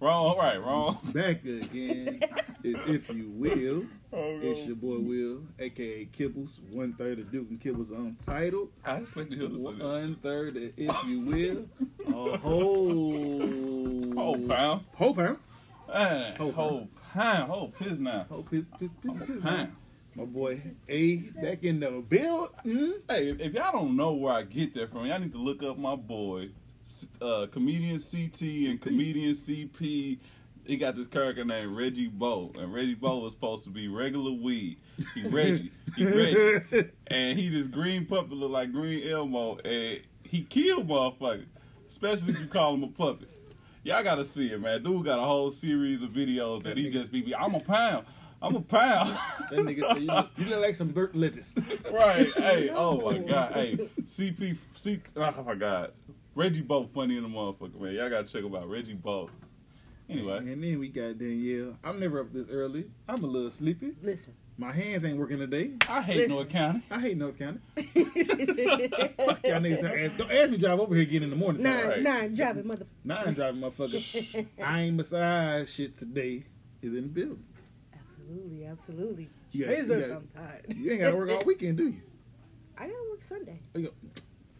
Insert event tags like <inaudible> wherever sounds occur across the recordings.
Wrong, right, wrong. <laughs> Back again. it's if you will. <laughs> Oh, It's your boy Will, aka Kibbles. One third of Duke and Kibbles Untitled. I expected him to say that. One third of If You <laughs> Will. A whole Whole pound. Whole pound. Man, Whole whole pound, whole piss now. Whole piss piss piss Whole piss. pound. My boy A back in the build. Mm. Hey, if, if y'all don't know where I get that from, y'all need to look up my boy, uh, comedian CT and comedian CP. He got this character named Reggie Bo, and Reggie Bo was supposed to be regular weed. He Reggie, he Reggie, <laughs> and he this green puppet look like Green Elmo, and he killed motherfuckers, especially if you call him a puppet. Y'all gotta see it, man. Dude got a whole series of videos that he just be, I'm a pound, I'm a pound. That nigga say you look, you look like some dirt lettuce. Right. Hey, <laughs> oh my God. Hey, CP, C, oh my God. Reggie Boat funny in the motherfucker, man. Y'all gotta check him out. Reggie Boat. Anyway, And then we got Danielle. I'm never up this early. I'm a little sleepy. Listen. My hands ain't working today. I hate Listen. North County. I hate North County. <laughs> Fuck y'all niggas. Don't ask, me to drive over here again in the morning. time. Nine, Right. nine, driving motherfucker. Nine driving motherfucker. I ain't massage shit today. Is in the building. Absolutely, absolutely. You got- Jesus, you got- I'm tired. You ain't got to work all weekend, do you? I gotta work Sunday. You go,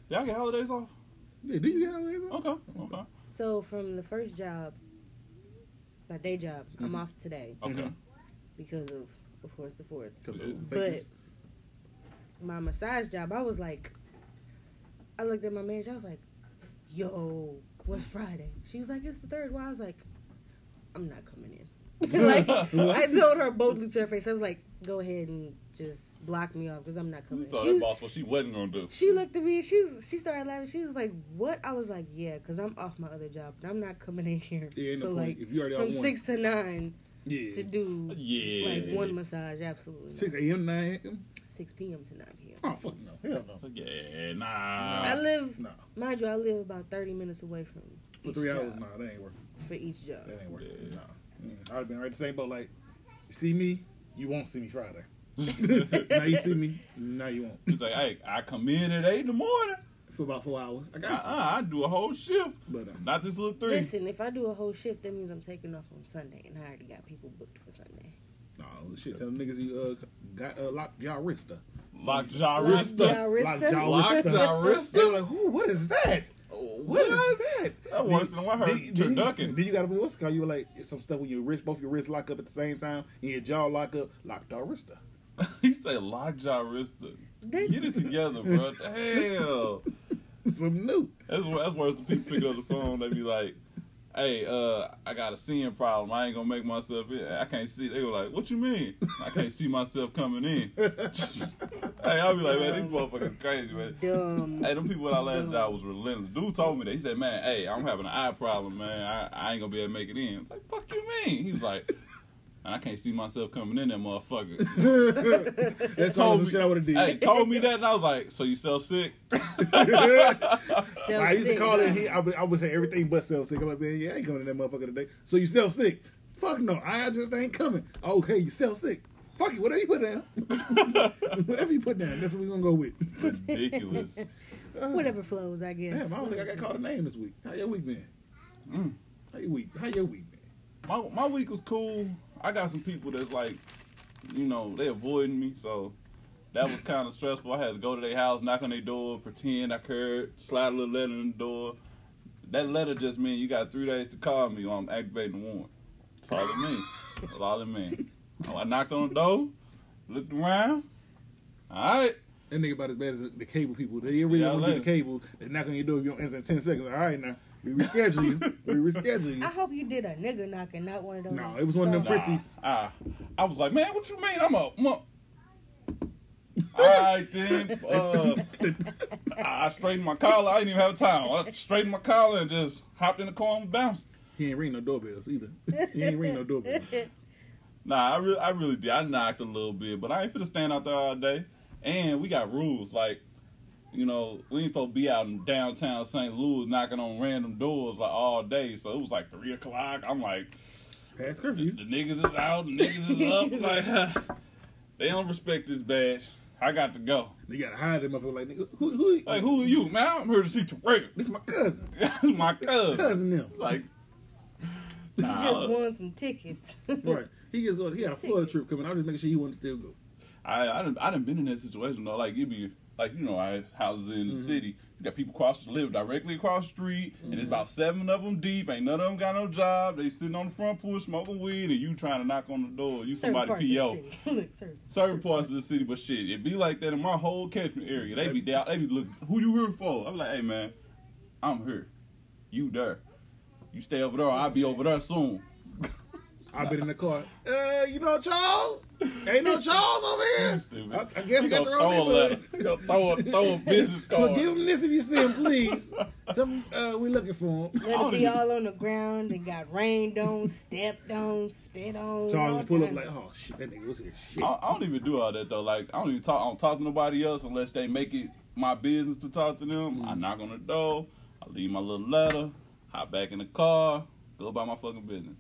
Y'all get holidays off? Yeah, do you got holidays? Okay. Okay. So from the first job, my day job, I'm off today Okay. Mhm. because of, of course, the fourth. But- My massage job, I was like, I looked at my manager. I was like, "Yo, what's Friday?" She was like, "It's the third. Why? I was like, "I'm not coming in." <laughs> like <laughs> I told her boldly to her face. I was like, "Go ahead and just block me off because I'm not coming." in." So She that was- boss what she wasn't gonna do. She looked at me. She was, she started laughing. She was like, "What?" I was like, "Yeah, because I'm off my other job, but I'm not coming in here yeah, ain't no for like if you already from one. six to nine yeah. to do Yeah. like one massage. Absolutely, not. 6 a.m., 9 a.m.? six p.m. to nine p.m. Oh, fuck no. Hell no. Yeah, nah. I live, No. mind you, I live about thirty minutes away from For each three job, hours? Nah, that ain't working. for each job. That ain't working. Yeah. Nah. Mm, I'd have been right the same boat. Like, you see me, you won't see me Friday. <laughs> now you see me, now you won't. She's like, hey, I come in at eight in the morning. For about four hours. I Uh, got you. I do a whole shift, But, uh, not this little three. Listen, if I do a whole shift, that means I'm taking off on Sunday, and I already got people booked for Sunday. no, shit, tell them niggas you uh, got uh, locked jaw wrista. Lock jaw Lock wrist. jaw wrist. Locked jaw Lock wrista. jaw wrist. They were like, who, what is that? What is that? That worse than what I heard Then, then, then you got to what's called? You were like it's some stuff when your wrist, both your wrists lock up at the same time, and your jaw lock up, lock jaw wrista. <laughs> he said lockjaw wrista. That- Get it together, bro. <laughs> Hell. Something new. That's, that's worse than people pick up the phone. They be like, hey, uh, I got a seeing problem. I ain't gonna make myself in. I can't see. They go like, what you mean? I can't see myself coming in. <laughs> hey, I'll be like, man, these motherfuckers crazy, man. Dumb. Hey, them people at our last job was relentless. Dude told me that. He said, man, hey, I'm having an eye problem, man. I, I ain't gonna be able to make it in. I was like, fuck you mean? He was like, man, I can't see myself coming in that motherfucker. <laughs> That's all Told the me- shit I would have did. Hey, told me that, and I was like, so you self sick? <laughs> I used to call it. He, I, would, I would say everything but self sick. I'm like, man, yeah, I ain't coming to that motherfucker today. So you self sick? Fuck no, I just ain't coming. Okay, you self sick. Fuck it, whatever you put down. <laughs> whatever you put down, that's what we're gonna go with. Ridiculous. Uh, Whatever flows, I guess. Damn, I don't think I got called a name this week. How your week been? Mm. How your week? How your week been? My my week was cool. I got some people that's like, you know, they avoiding me, so that was <laughs> kind of stressful. I had to go to their house, knock on their door, pretend I cared, slide a little letter in the door. That letter just means you got three days to call me or I'm activating the warrant. That's all it means. That's <laughs> all it means. Oh, I knocked on the door, looked around. All right. That nigga about as bad as the cable people. They really want to do the cable. They knock on your door if you don't answer in 10 seconds. All right, now. We reschedule you. We reschedule you. I hope you did a nigga knocking, not one of those. No, it was one of them soft- Pritzies. Nah, I, I was like, man, what you mean? I'm a. I'm a <laughs> all right then. Uh, I I straightened my collar. I didn't even have time. I straightened my collar and just hopped in the car and bounced. He ain't ring no doorbells either. he ain't ring no doorbells. <laughs> Nah, I really, I really did. I knocked a little bit, but I ain't finna stand out there all day. And we got rules like, you know, we ain't supposed to be out in downtown St. Louis knocking on random doors like all day. So it was like three o'clock. I'm like, Past curfew. the niggas is out, the niggas is up. <laughs> Like, <laughs> they don't respect this badge. I got to go. They gotta hide them motherfucker like nigga. Who who Like, who are you, man? I'm here to see Terrell. This my cousin. <laughs> That's my cousin. Cousin them. Like, He just won some tickets. right. He just goes. He had a Florida trip coming. I was just making sure he wanted to still go. I I done, I done been in that situation though. Like it be like you know, I houses in the Mhm. city. You got people across live directly across the street, and Mm-hmm. it's about seven of them deep. Ain't none of them got no job. They sitting on the front porch smoking weed, and you trying to knock on the door. You Certain somebody parts of the PO. city. <laughs> Look, certain. Certain parts of the city, but shit, it be like that in my whole catchment area. They be down. They be look. Who you here for? I'm like, hey man, I'm here. You there? You stay over there. I'll be over there soon. I've been in the car. <laughs> Uh, you know Charles? Ain't no Charles over here. Stupid. I, I guess He we got gonna the throw a wrong letter. people. He gonna throw a throw a business Well, card. give him this if you see him, please. <laughs> Some, uh, we looking for him. Let don't it be even- all on the ground and got rained on, stepped on, spit on. Charles will pull up like, oh shit, that nigga was here. Shit. I, I don't even do all that though. Like I don't even talk. I don't talk to nobody else unless they make it my business to talk to them. I knock on the door. I leave my little letter. Hop back in the car. Go about my fucking business.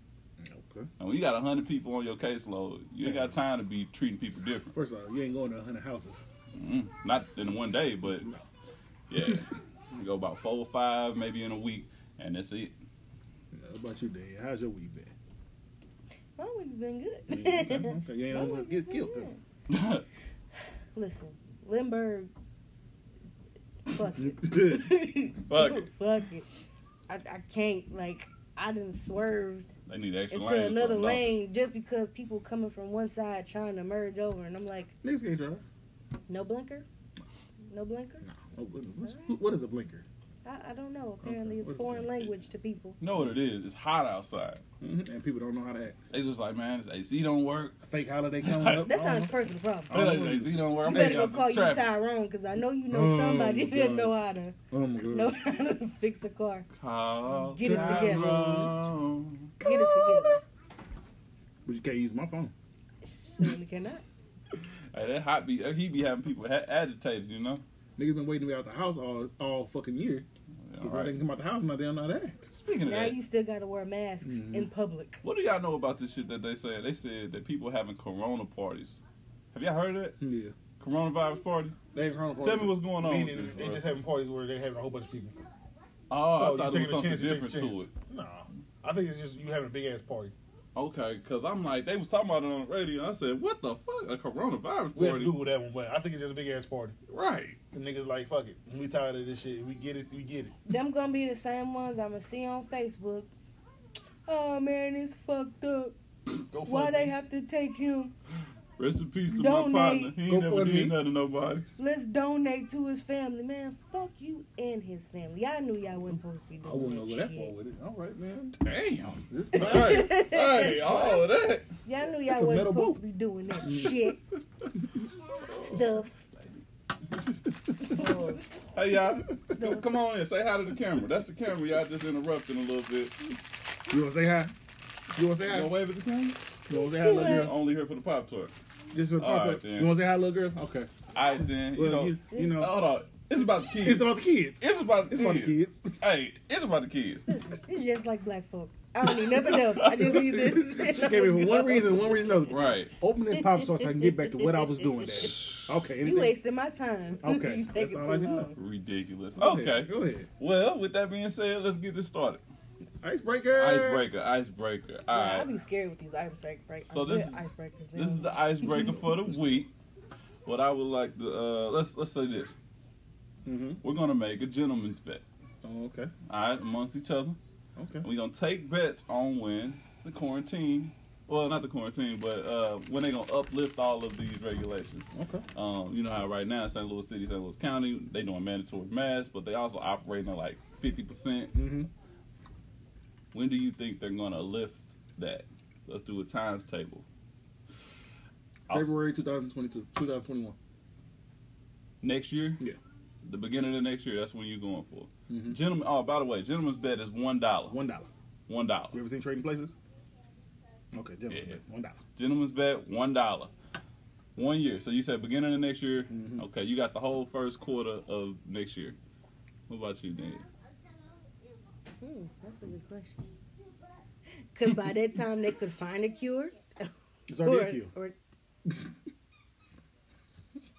Okay. And when you got a hundred people on your caseload, you ain't got time to be treating people different. First of all, you ain't going to hundred houses. mm Not in one day, but No. yeah, you go about four or five, maybe in a week, and that's it. How about you, Dan? How's your week been? My week's been good. Okay, okay. You <laughs> ain't gonna get killed. <laughs> Listen, Lindbergh. Fuck it. <laughs> Fuck it. Fuck it. I, I can't like I didn't swerved They need extra into lanes. or another something, don't they? lane just because people coming from one side trying to merge over, and I'm like, Niggas can't drive. no blinker, no blinker. No. Oh, what- what's- a blinker? I, I don't know. Apparently, Okay, it's what is foreign it? language to people. You know what it is? It's hot outside. Mhm. And people don't know how to act. They just like, man, this AC don't work. A fake holiday coming up. <laughs> That I sounds don't personal problem. Oh, like, AC don't work. You I'm better taking go call you traffic. Tyrone because I know you know Oh, somebody my <laughs> that know how to <laughs> know. Oh know how to fix a car. Call Get it together. Tyrone. Get it together. But you can't use my phone. Certainly cannot. <laughs> Hey, that hot be he be having people ha- agitated, you know. Niggas been waiting to be out the house all all fucking year. Yeah, Since all I didn't come out the house, now they don't know how. Speaking of that Now that, you still got to wear masks Mhm. in public. what do y'all know about this shit that they said? They said that people having corona parties. Have y'all heard of that? Yeah. Coronavirus party? They ain't wrong Tell me what's going on. Meaning with they just having parties where they having a whole bunch of people. oh, So I thought it was something chance, you take a different to chance. it. Nah, I think it's just you having a big ass party. Okay, because I'm like, they was talking about it on the radio. I said, what the fuck? A coronavirus party? We have to party? Google that one, but I think it's just a big ass party. Right. The niggas like fuck it. We tired of this shit. We get it. We get it. Them gonna be the same ones I'm gonna see on Facebook. Oh man, it's fucked up. Go fuck Why they have to take him? <gasps> <laughs> Rest in peace to Donate. my partner. He Go ain't never fund me. did nothing to nobody. Let's donate to his family, man. Fuck you and his family. I knew y'all wasn't supposed to be doing that. I doing wouldn't go that shit. far with it. All right, man. Damn. This hey, <laughs> hey, all of that. Y'all knew y'all a wasn't supposed boat. to be doing that mm. shit. Stuff. Oh, Hey y'all, come, come on in. Say hi to the camera. That's the camera. Y'all just interrupting a little bit. You wanna say hi? You wanna say You hi? gonna wave at the camera? You wanna say hi, little You're only here for the pop tour. Just for the All right, then. You wanna say hi, little girl? Okay. All right then. You Well, know, you, you know, hold on. It's about the kids. it's about the kids. It's about the It's about the kids. kids. <laughs> Hey, it's about the kids. listen, it's just like black folk. I don't need nothing else. I just need this. <laughs> She came in for one reason, one reason only. Right. Open this pop store so I can get back to what I was doing, Daddy. <laughs> Okay. You anything? wasting my time. Okay, that's all I need to know. long. Ridiculous. Go ahead, Okay. Go ahead. Well, with that being said, let's get this started. Icebreaker. Icebreaker. Icebreaker. All Yeah, I'll be scared with these icebreakers. So this is- icebreakers. This is the <laughs> icebreaker for the week. What I would like to uh, let's let's say this. Mm-hmm. We're gonna make a gentleman's bet. Oh, okay. All right, amongst each other. Okay. We're gonna take bets on when the quarantine, well, not the quarantine, but uh, when they gonna uplift all of these regulations. Okay. Um, you know how right now St. Louis City, St. Louis County, they doing mandatory masks, but they also operating at like fifty percent. Mm-hmm. When do you think they're gonna lift that? Let's do a times table. February 2022, 2021. next year. Yeah. The beginning of next year. That's when you're going for. Mm-hmm. Gentlemen. Oh, by the way, gentleman's bet is one dollar. One dollar. One dollar. You ever seen Trading Places? Okay, gentlemen, Yeah. one dollar. Gentleman's bet one dollar. One year. So you said beginning of next year. Mhm. Okay, you got the whole first quarter of next year. What about you, Dan? Hmm, that's a good question. Because by that time they could find a cure. It's already or, a cure. or <laughs>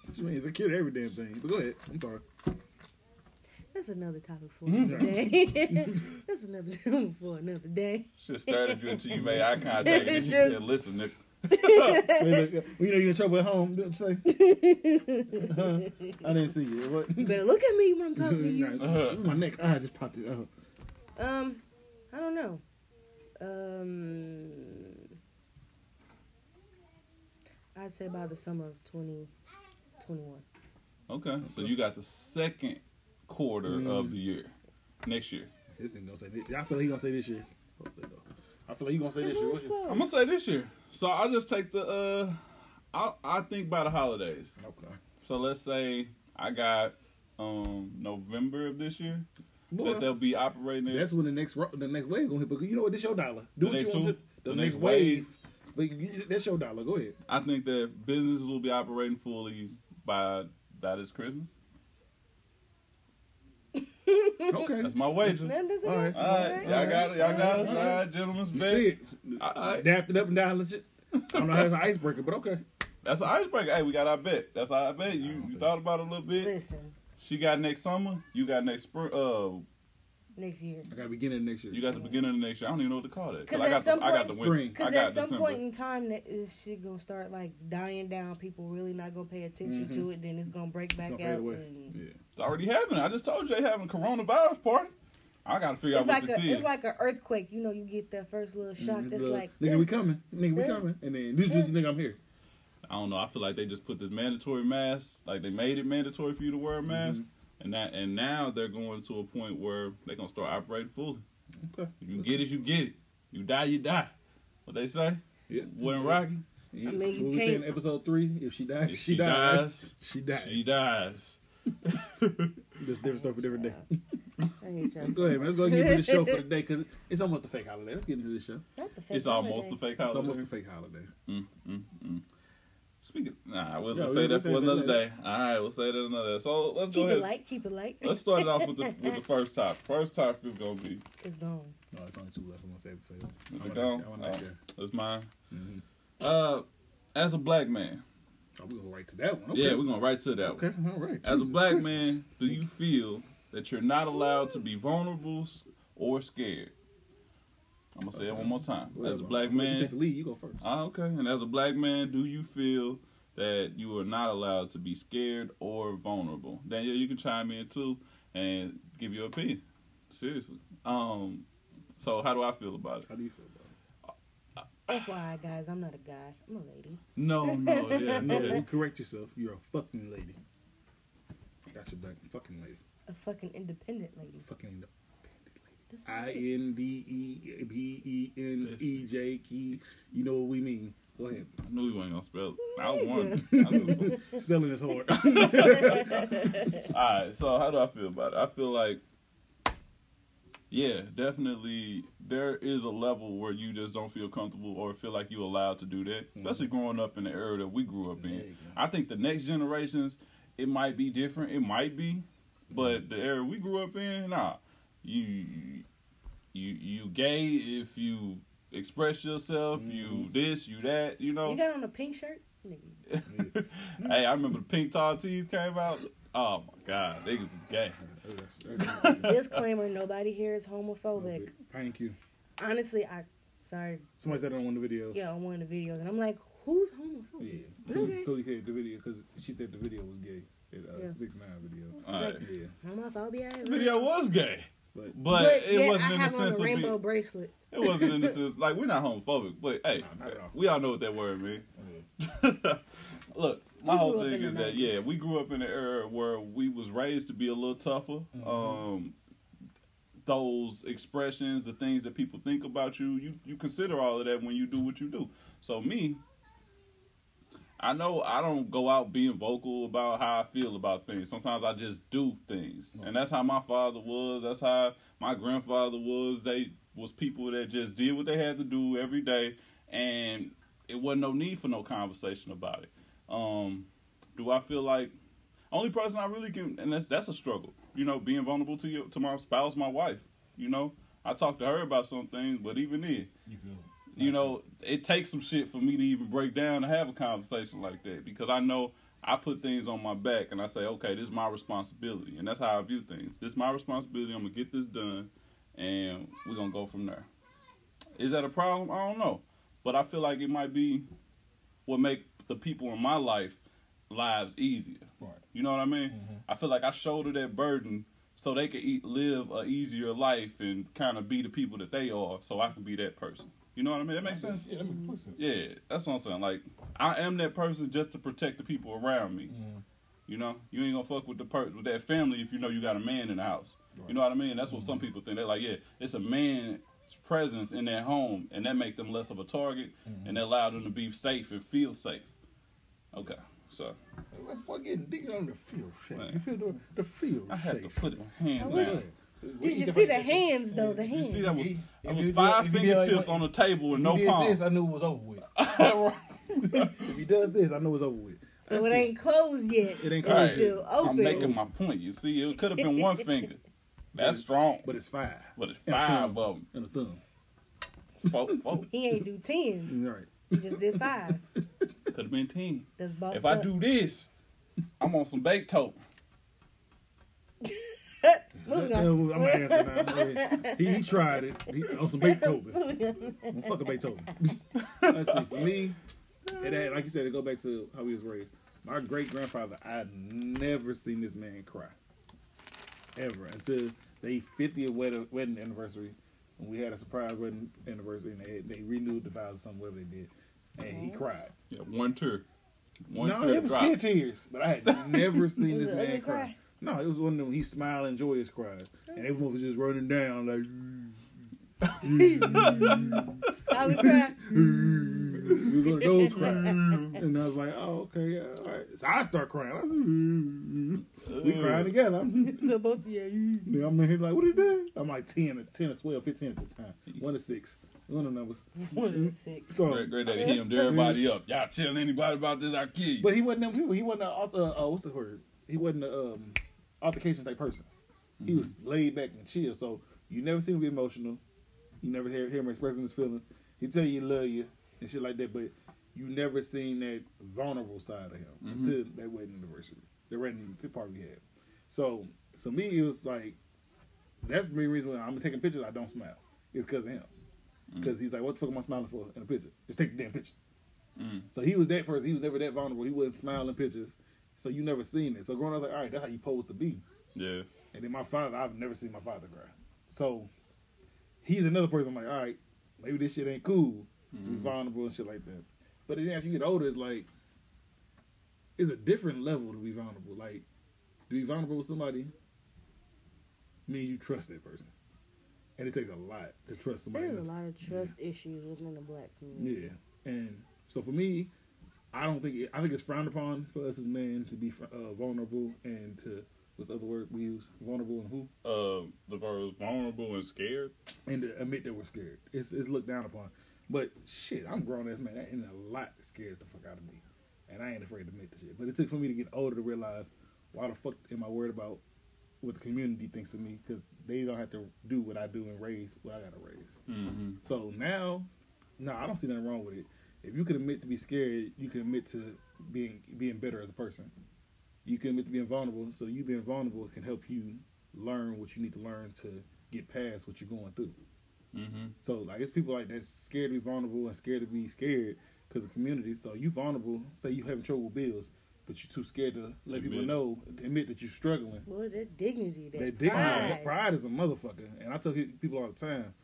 What you? It's a cure to every damn thing. But go ahead. I'm sorry. That's another topic for another day. <laughs> That's another topic for another day. Shit started you until you made eye <laughs> contact and then she Just- said, "Listen, nigga." Wait, look, when you know you're in trouble at home, don't say. I didn't see you. What? You better look at me when I'm talking to you. Nah, my neck. I just popped it. Oh. Um, I don't know. Um, I'd say by the summer of 2021. Okay, so you got the second quarter of the year next year. This thing gonna say this. I feel like he gonna say this year. I feel like he gonna say this year. What I'm gonna say this year. So I'll just take the. uh I I think by the holidays. Okay. So let's say I got um November of this year Boy, that they'll be operating. It. that's when the next ro- the next wave gonna hit. But you know what? This your dollar. Do The what you next want to. The, The next, next wave. But you, that's your dollar. Go ahead. I think that businesses will be operating fully by by this Christmas. <laughs> Okay. That's my wager. Man, that's All right. All right, y'all got it. Y'all got it. All right, gentlemen's You bet. see it. All right. Adapt it up and down. Legit. I don't know how that's an icebreaker, but okay. That's an icebreaker. Hey, we got our bet. That's our bet. You you thought about it a little bit. Listen, She got next summer. You got next spring. Uh, next year. I got to begin of next year. you got the beginning of next year. I don't even know what to call that. 'Cause Because at got some the I got the point- winter. I Because got at some December. point in time, that is shit gonna start like dying down. People really not gonna pay attention to it. Then it's gonna break back It's out. And Yeah. It's already happening. I just told you they having a coronavirus party. I got to figure It's out what like this a is. it's like an earthquake. You know, you get that first little shock. Mhm. That's Look, like nigga, we coming. Nigga, we coming. And then this is the nigga, I'm here. I don't know. I feel like they just put this mandatory mask. Like they made it mandatory for you to wear a mask, Mm-hmm. and that and now they're going to a point where they're gonna start operating fully. Okay. You get it, you get it. You die, you die. What they say? Yeah. When Rocky, Yeah. I mean, you what we can't- saying in episode three? If she dies, If she, she dies. dies, She dies. she dies. <laughs> This different stuff for different day. I hate y'all. Go ahead, man. Let's go get into the show for the day because it's almost a fake holiday. Let's get into the show. Not the fake It's almost holiday. a fake holiday. It's almost a fake holiday. Mm, mm, mm. Speaking, nah, we'll, Yeah, we'll we'll say that for that another later. day. All right, we'll say that another. Day. So let's go Keep it light. Keep it light. Let's start it off with the <laughs> with the first topic. First topic is gonna be It's gone. No, it's only two left. I'm gonna save it for you. Is I it gone? that- I Oh. that share. that's mine. Mhm. Uh, as a black man, Oh, we gonna right to that one. Okay. yeah, we're gonna right to that. Okay, One. Okay, all right. As a black Christmas. man, do you feel that you're not allowed to be vulnerable or scared? I'm gonna say it one more time. Go ahead, As a bro. black You man, take the lead. You go first. Ah, okay. And as a black man, do you feel that you are not allowed to be scared or vulnerable? Daniel, you can chime in too and give your opinion. Seriously. Um. So how do I feel about it? How do you feel about it? FYI, guys, I'm not a guy. I'm a lady. No, no, yeah. <laughs> No, yeah. you correct yourself. You're a fucking lady. Got your back. Fucking lady. A fucking independent lady. Fucking independent That's lady. what I it is. N D E B E N E J Key. You know what we mean. Go ahead. I knew you weren't gonna spell it. I was one. I was- <laughs> Spelling is hard. <laughs> All right. So how do I feel about it? I feel like, yeah, definitely. There is a level where you just don't feel comfortable or feel like you're allowed to do that, mm-hmm. especially growing up in the era that we grew up There in. I think the next generations, it might be different. It might be, but mm-hmm. the era we grew up in, nah, you you you gay if you express yourself. You this, you that. You know. You got on a pink shirt? Nigga. <laughs> hey, I remember the pink tall tees came out. Oh my god, niggas is gay. Disclaimer: Nobody here is homophobic. Thank you. Honestly, I sorry. Somebody said that on one of the videos. Yeah, on one of the videos, and I'm like, who's homophobic? Yeah. Okay. Cody said the video because she said the video was gay. It, uh, Yeah. six nine video. All right. Yeah, Homophobia. This video was gay, but but, But it yet wasn't I in the on sense a of rainbow being, bracelet. it wasn't in the <laughs> sense like we're not homophobic, but hey, Nah, not at all. we all know what that word means. <laughs> Look, my whole thing is that 90s. yeah, we grew up in an era where we was raised to be a little tougher. Mm-hmm. Um, those expressions, the things that people think about you, you you consider all of that when you do what you do. So me, I know I don't go out being vocal about how I feel about things. Sometimes I just do things, and that's how my father was. That's how my grandfather was. They was people that just did what they had to do every day, and it wasn't no need for no conversation about it. Um, do I feel like only person I really can, and that's that's a struggle. You know, being vulnerable to your to my spouse, my wife. You know, I talk to her about some things, but even then, you feel. You know, it takes some shit for me to even break down and have a conversation like that because I know I put things on my back and I say, okay, this is my responsibility, and that's how I view things. This is my responsibility. I'm gonna get this done, and we're gonna go from there. Is that a problem? I don't know, but I feel like it might be what make the people in my life lives easier. Right. You know what I mean? Mm-hmm. I feel like I shoulder that burden so they can eat, live a easier life and kind of be the people that they are, so I can be that person. You know what I mean? That makes sense. Yeah, that makes complete sense. Yeah, that's what I'm saying. Like, I am that person just to protect the people around me. Mhm. You know, you ain't gonna fuck with the per- with that family if you know you got a man in the house. You know what I mean? That's what some people think. They're like, yeah, it's a man's presence in their home, and that make them less of a target, and that allow them to be safe and feel safe. Okay, so Like, boy, getting digging on the field. Man. You feel the, the feel I had to put my hands wish- Did you see the hands though? The You hands. see, that was, If that was five if you do like fingertips on the table with If no he did palm. this, I knew it was over with. <laughs> if he does this, I know it's over with. So it ain't closed yet. It ain't It's closed still yet. open. I'm making my point. You see, it could have been one finger. That's strong, But it's five. but it's five thumb. of them. And a thumb. Four, four. He ain't do ten. All <laughs> right. He just did five. Could have been ten. That's bossed If I up. do this, I'm on some Beethoven. <laughs> Moving on. I'm gonna answer now. Yeah. He, he tried it. He, on some Beethoven. I'm fucking Beethoven. <laughs> Let's see. For me, it had, like you said, to go back to how he was raised. My great grandfather, I never seen this man cry. Ever. Until they 50th wedding, wedding anniversary. And we had a surprise wedding anniversary and they, they renewed the vows or something, whatever they did. And he uh-huh. cried. Yeah, one tear. One no, tear it was drop. 10 tears. But I had never seen this <laughs> man cry. cry? No, it was one of them he smiling, joyous cries. And everyone was just running down like <laughs> How we cry? <laughs> we go to those cries. And I was like, oh, okay, yeah, all right. So I start crying. I was, <laughs> we crying together. so both of you. Yeah, I'm in here like, what are you doing? I'm like 10 or 10 or 12, 15 at the time. One to six. One of the numbers. One of the six. So, Great, great daddy hemmed everybody up. Y'all tell anybody about this, I'll kill you. but he wasn't them people. He wasn't a, uh, uh, what's the word? He wasn't a um, altercation type person. He was mm-hmm. laid back and chill. So you never see him be emotional. You never hear, hear him expressing his feelings. He tell you he love you and shit like that. But you never seen that vulnerable side of him mm-hmm. until that wedding anniversary, the wedding party we had. So, so me, it was like that's the main reason why I'm taking pictures. I don't smile. It's because of him. Mm. Because he's like, what the fuck am I smiling for in a picture? Just take the damn picture. Mm. So he was that person. He was never that vulnerable. He wasn't smiling pictures. So you never seen it. So growing up, I was like, all right, that's how you supposed to be. Yeah. And then my father, I've never seen my father cry. So he's another person. I'm like, all right, maybe this shit ain't cool to be mm-hmm. vulnerable and shit like that. But then as you get older, it's like it's a different level to be vulnerable. Like to be vulnerable with somebody means you trust that person, and it takes a lot to trust somebody. There's a lot of trust issues within the black community. Yeah, and so for me, I don't think it, I think it's frowned upon for us as men to be uh, vulnerable and to what's the other word we use? Vulnerable and who? Uh, the word vulnerable and scared. And to admit that we're scared. It's it's looked down upon. But shit, I'm grown ass man, That ain't a lot scares the fuck out of me, and I ain't afraid to admit the shit. But it took for me to get older to realize why the fuck am I worried about what the community thinks of me because they don't have to do what I do and raise what I gotta raise. Mm-hmm. So now, no, I don't see nothing wrong with it. If you can admit to be scared, you can admit to being being better as a person. You can admit to being vulnerable. So you being vulnerable can help you learn what you need to learn to get past what you're going through. Mm-hmm. So like it's people like that's scared to be vulnerable and scared to be scared because of community. So you vulnerable, say you having trouble with bills, but you're too scared to let people know, admit that you're struggling. Well, that dignity, that, That dignity, pride. that pride is a motherfucker. And I tell people all the time,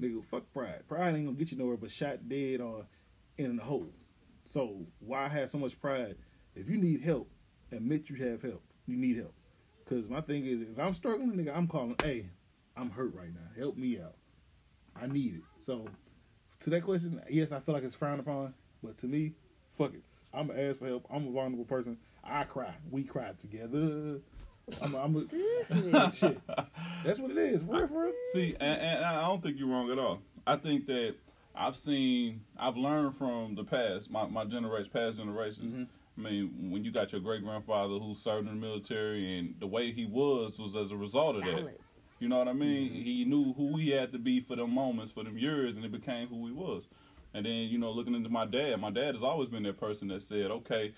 nigga, fuck pride. Pride ain't gonna get you nowhere but shot dead or in the hole. So why have so much pride? If you need help, admit you have help. You need help. Cause my thing is, if I'm struggling, nigga, I'm calling. Hey, I'm hurt right now. Help me out. I need it. So to that question, yes, I feel like it's frowned upon. But to me, fuck it. I'm gonna ask for help. I'm a vulnerable person. I cry. We cry together. I'm a, I'm a, This <laughs> shit. That's what it is. For real, for real. See, and, and I don't think you're wrong at all. I think that I've seen, I've learned from the past, my, my generation, past generations. Mm-hmm. I mean, when you got your great grandfather who served in the military, and the way he was was as a result of that. You know what I mean? Mm-hmm. He knew who he had to be for them moments, for them years, and it became who he was. And then, you know, looking into my dad, my dad has always been that person that said, okay,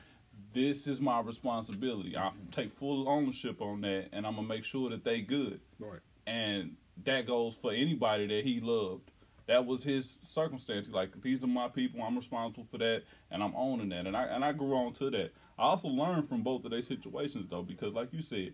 this is my responsibility. I mm-hmm. take full ownership on that, and I'm gonna make sure that they good. Right. And that goes for anybody that he loved. That was his circumstance. Like these are my people. I'm responsible for that, and I'm owning that. And I and I grew on to that. I also learned from both of their situations though, because like you said,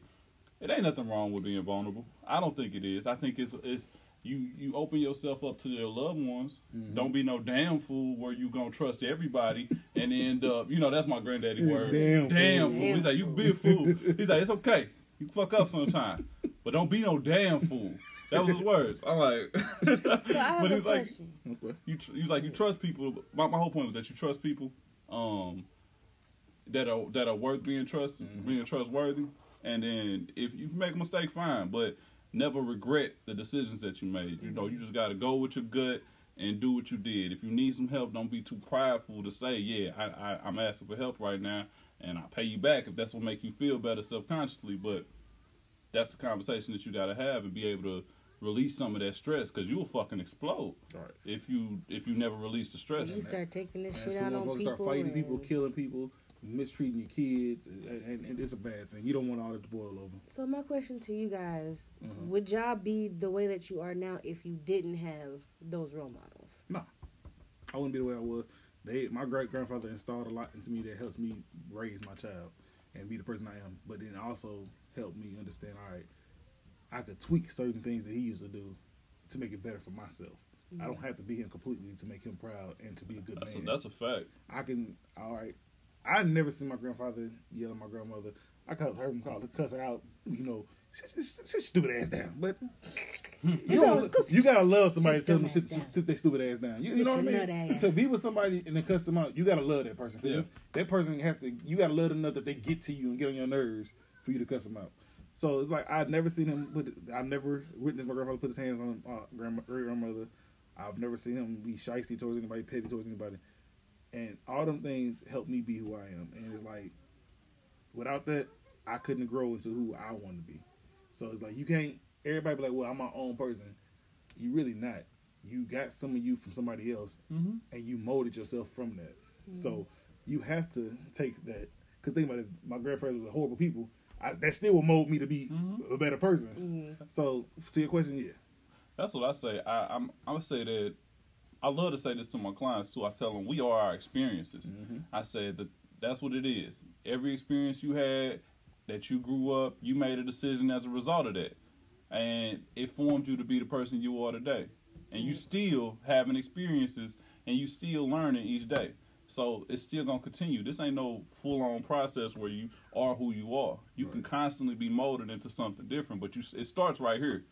it ain't nothing wrong with being vulnerable. I don't think it is. I think it's it's you you open yourself up to your loved ones. Mm-hmm. Don't be no damn fool where you gonna trust everybody and end up. You know that's my granddaddy word. Damn damn fool. fool. He's like you be a fool. He's like it's okay. You fuck up sometimes, but don't be no damn fool. That was his words. I'm like, <laughs> So I have but a he's like. Okay. you tr- he's like you trust people. My, my whole point was that you trust people, um, that are that are worth being trusted, being trustworthy. And then if you make a mistake, fine, but never regret the decisions that you made. You know, you just got to go with your gut and do what you did. If you need some help, don't be too prideful to say, "Yeah, I, I, I'm asking for help right now, and I'll pay you back if that's what make you feel better subconsciously." But that's the conversation that you got to have and be able to release some of that stress because you'll fucking explode Right. if you if you never release the stress. You start taking this And shit some out on motherfuckers people. start fighting people, killing people, mistreating your kids, and, and, and it's a bad thing. You don't want all that to boil over. So my question to you guys: Mhm. Would y'all be the way that you are now if you didn't have those role models? Nah, I wouldn't be the way I was. They, my great grandfather installed a lot into me that helps me raise my child and be the person I am. But then also helped me understand. All right, I could tweak certain things that he used to do to make it better for myself. I don't have to be him completely to make him proud and to be a good That's a, man. that's a fact. I can. All right, I never seen my grandfather yell at my grandmother. I could heard him call her cuss her out. You know, sit, sit, sit your stupid ass down. But <laughs> you, don't, you gotta love somebody to sit tell them to ass sit, sit their stupid ass down. You, you know what I mean? nut. To be with somebody and then cuss them out, you gotta love that person. Yeah. you- that person has to. You gotta love them enough that they get to you and get on your nerves for you to cuss them out. So it's like I've never seen him put. I've never witnessed my grandfather put his hands on uh, grandma, great grandmother. I've never seen him be shisty towards anybody, petty towards anybody, and all them things help me be who I am. And it's like, without that, I couldn't grow into who I want to be. So it's like you can't. Everybody be like, "Well, I'm my own person." You really not. You got some of you from somebody else, Mm-hmm. and you molded yourself from that. So you have to take that. Because think about it, my grandparents was horrible people. I, that still will mold me to be Mhm. a better person. So to your question, yeah, That's what I say. I, I'm I'm gonna say that. I love to say this to my clients too. I tell them we are our experiences. I said that that's what it is. Every experience you had, that you grew up, you made a decision as a result of that, and it formed you to be the person you are today. And you still having experiences, and you still learning each day. So it's still gonna continue. This ain't no full on process where you are who you are. You can constantly be molded into something different, but you it starts right here.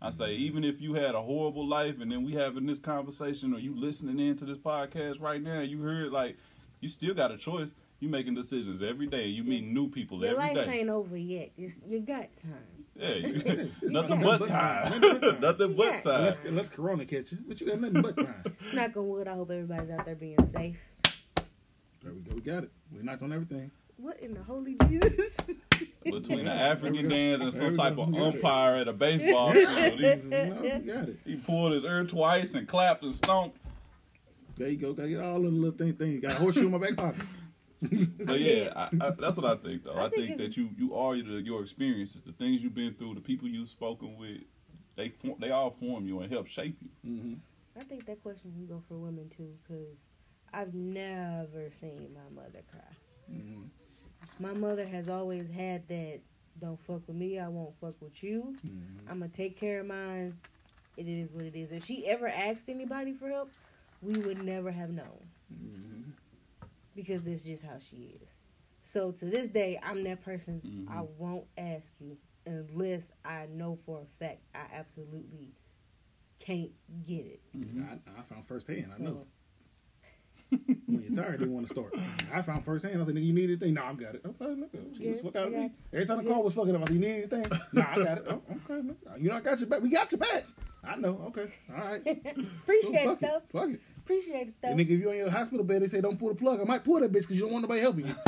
I say, mm-hmm. even if you had a horrible life and then we having this conversation or you listening in to this podcast right now, you heard like you still got a choice. You making decisions every day. You meeting new people every day. Your life ain't over yet. It's, <laughs> <laughs> <laughs> you got time. Yeah, you- It's- it's nothing nothing but but time. time. Nothing but time. nothing but time. unless, unless Corona catch you, but you got nothing but time. Knock on wood. I hope everybody's out there being safe. There we go. We got it. We knocked on everything. What in the holy Jesus? <laughs> Between the African dance and some type of We got it. umpire at a baseball field, he, no, we got it. he pulled his ear twice and clapped and stomped. There you go. Got to get all the little thing. thing. Got a horseshoe in my back pocket. But yeah, I, I, that's what I think though. I, I think think, that you you are the, your experiences, the things you've been through, the people you've spoken with. They form, they all form you and help shape you. hmm I think that question can go for women too, because I've never seen my mother cry. hmm My mother has always had that. Don't fuck with me. I won't fuck with you. hmm I'm gonna take care of mine. It is what it is. If she ever asked anybody for help, we would never have known hmm because that's just how she is. So to this day, I'm that person. Mhm. I won't ask you unless I know for a fact I absolutely can't get it. I, I found firsthand. I know. <laughs> When you're tired, they want to start. I found firsthand. I said, nigga, you need anything? No, I got it. Okay, nigga. She was fuck out of me. Every time the call was fucking up, I said, you need anything? <laughs> no, I got it. Oh, okay, nigga. You know, I got your back. We got your back. I know. Okay. All right. <laughs> Appreciate fuck it though. Fuck it. Appreciate it though. And nigga, if you're on your hospital bed, they say don't pull the plug. I might pull that bitch because you don't want nobody helping you. <laughs>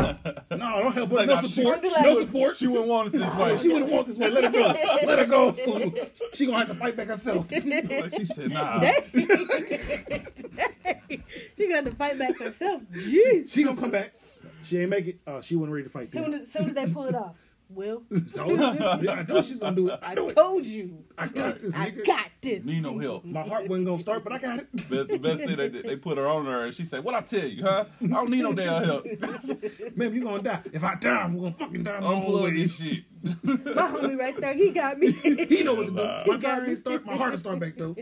no, I don't help her. Like, no nah, support. she no support. She wouldn't want it this way. she wouldn't want this way. Let her go. Let her go. <laughs> she gonna have to fight back herself. <laughs> Like, she said, "Nah." she got to have to fight back herself. Jeez. she gonna come back. She ain't make it. Oh, she wasn't ready to fight. Soon as soon as they pull it off, Will, <laughs> So, I knew she's gonna do it. I I knew it. told you, I got this. I got this. Need no help. My heart wasn't gonna start, but I got it. Best, the best thing they did, they put her on her and she said, "What I tell you, huh? I don't need no damn help. <laughs> Man, you gonna die. If I die, I'm gonna fucking die my own Unplug way. this shit." <laughs> My homie right there, he got me. He know what to do. Nah. My time ain't start. My heart will start back though.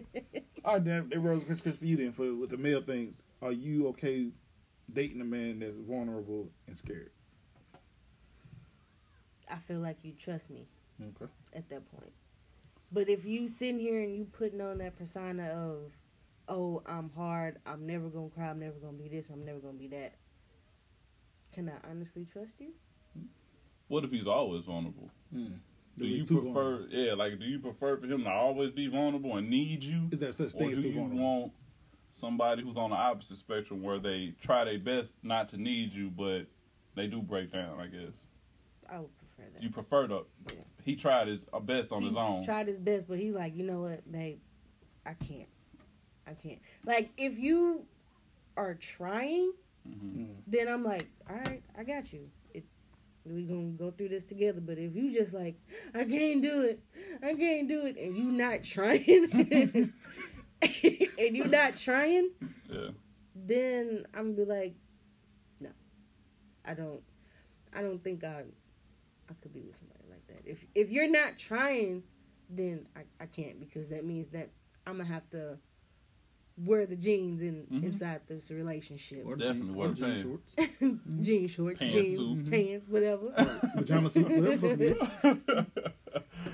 All right, damn. It rose Chris, Chris for you then for with the male things. Are you okay dating a man that's vulnerable and scared? I feel like you trust me Okay. at that point. But if you sitting here and you putting on that persona of, oh, I'm hard, I'm never gonna cry, I'm never gonna be this, I'm never gonna be that. Can I honestly trust you? What if he's always vulnerable? Hmm. Do you prefer? vulnerable. Yeah, like do you prefer for him to always be vulnerable and need you, Is that such or thing as do too you vulnerable? want somebody who's on the opposite spectrum where they try their best not to need you, but they do break down? I guess I would prefer that. you prefer to. Yeah. He tried his uh, best on he his own. tried his best, but he's like, you know what, babe, I can't. I can't. Like, if you are trying, hmm Mm. then I'm like, all right, I got you. It, we gonna go through this together. But if you just like, I can't do it, I can't do it, and you not <laughs> trying, <laughs> and you not trying, Yeah. then I'm gonna be like, no, I don't, I don't think I, I could be with somebody like that. If if you're not trying, then I, I can't because that means that I'm gonna have to wear the jeans in Mhm. inside this relationship. Or Definitely jean- wear or the jean pants. shorts. <laughs> jean shorts, Pants jeans, suit. pants, whatever. Pajama suit, whatever the fuck it is.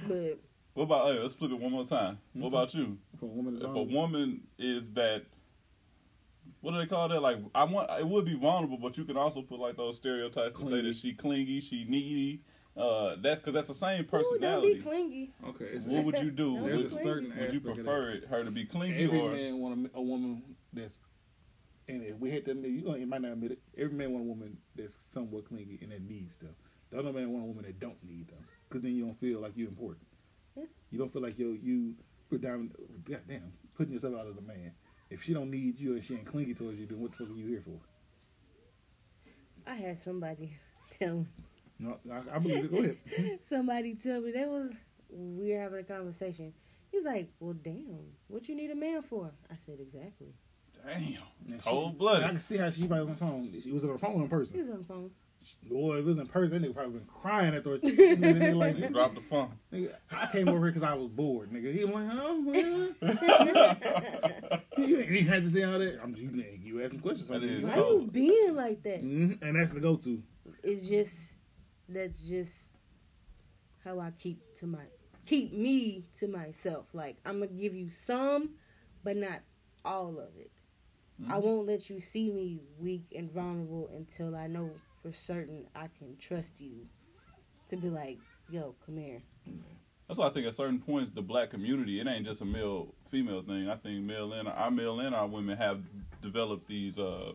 but What about? Hey, let's flip it one more time. What about you? For a woman that's If a woman is that, what do they call that? Like, I want it would be vulnerable, but you can also put like those stereotypes to say that she clingy, she needy. Uh, that because that's the same ooh, don't personality. be clingy. Okay, <laughs> it's, what would you do? Would, there's a certain would you prefer it, her to be clingy Every or? man want a, a woman that's, and if we hate to admit, you, gonna- you might not admit it. Every man want a woman that's somewhat clingy and that needs stuff. The other man want a woman that don't need them, because then you don't feel like you're important. Yeah. You don't feel like you you put down, goddamn, putting yourself out as a man. If she don't need you and she ain't clingy towards you, then what the fuck are you here for? I had somebody <laughs> tell me. No, I, I believe it. Go ahead. <laughs> Somebody tell me that was we were having a conversation. He's like, "Well, damn, what you need a man for?" I said, "Exactly." Damn, And she- cold and I can see how she probably was on the phone. She was on the phone in He person. was on the phone. Boy, if it was in person, that nigga probably been crying at the nigga like, You dropped the phone. nigga, I came over here because I was bored, nigga. He went, like, oh, well. <laughs> <laughs> you ain't you had to say all that. I'm you, nigga, you asking questions. That is Why you being like that? hmm And that's the go-to. It's just that's just how I keep to my keep me to myself. Like I'm gonna give you some, but not all of it. I Mhm. won't let you see me weak and vulnerable until I know for certain I can trust you to be like, yo, come here. That's why I think at certain points the black community it ain't just a male female thing. I think male and our male and our women have developed these uh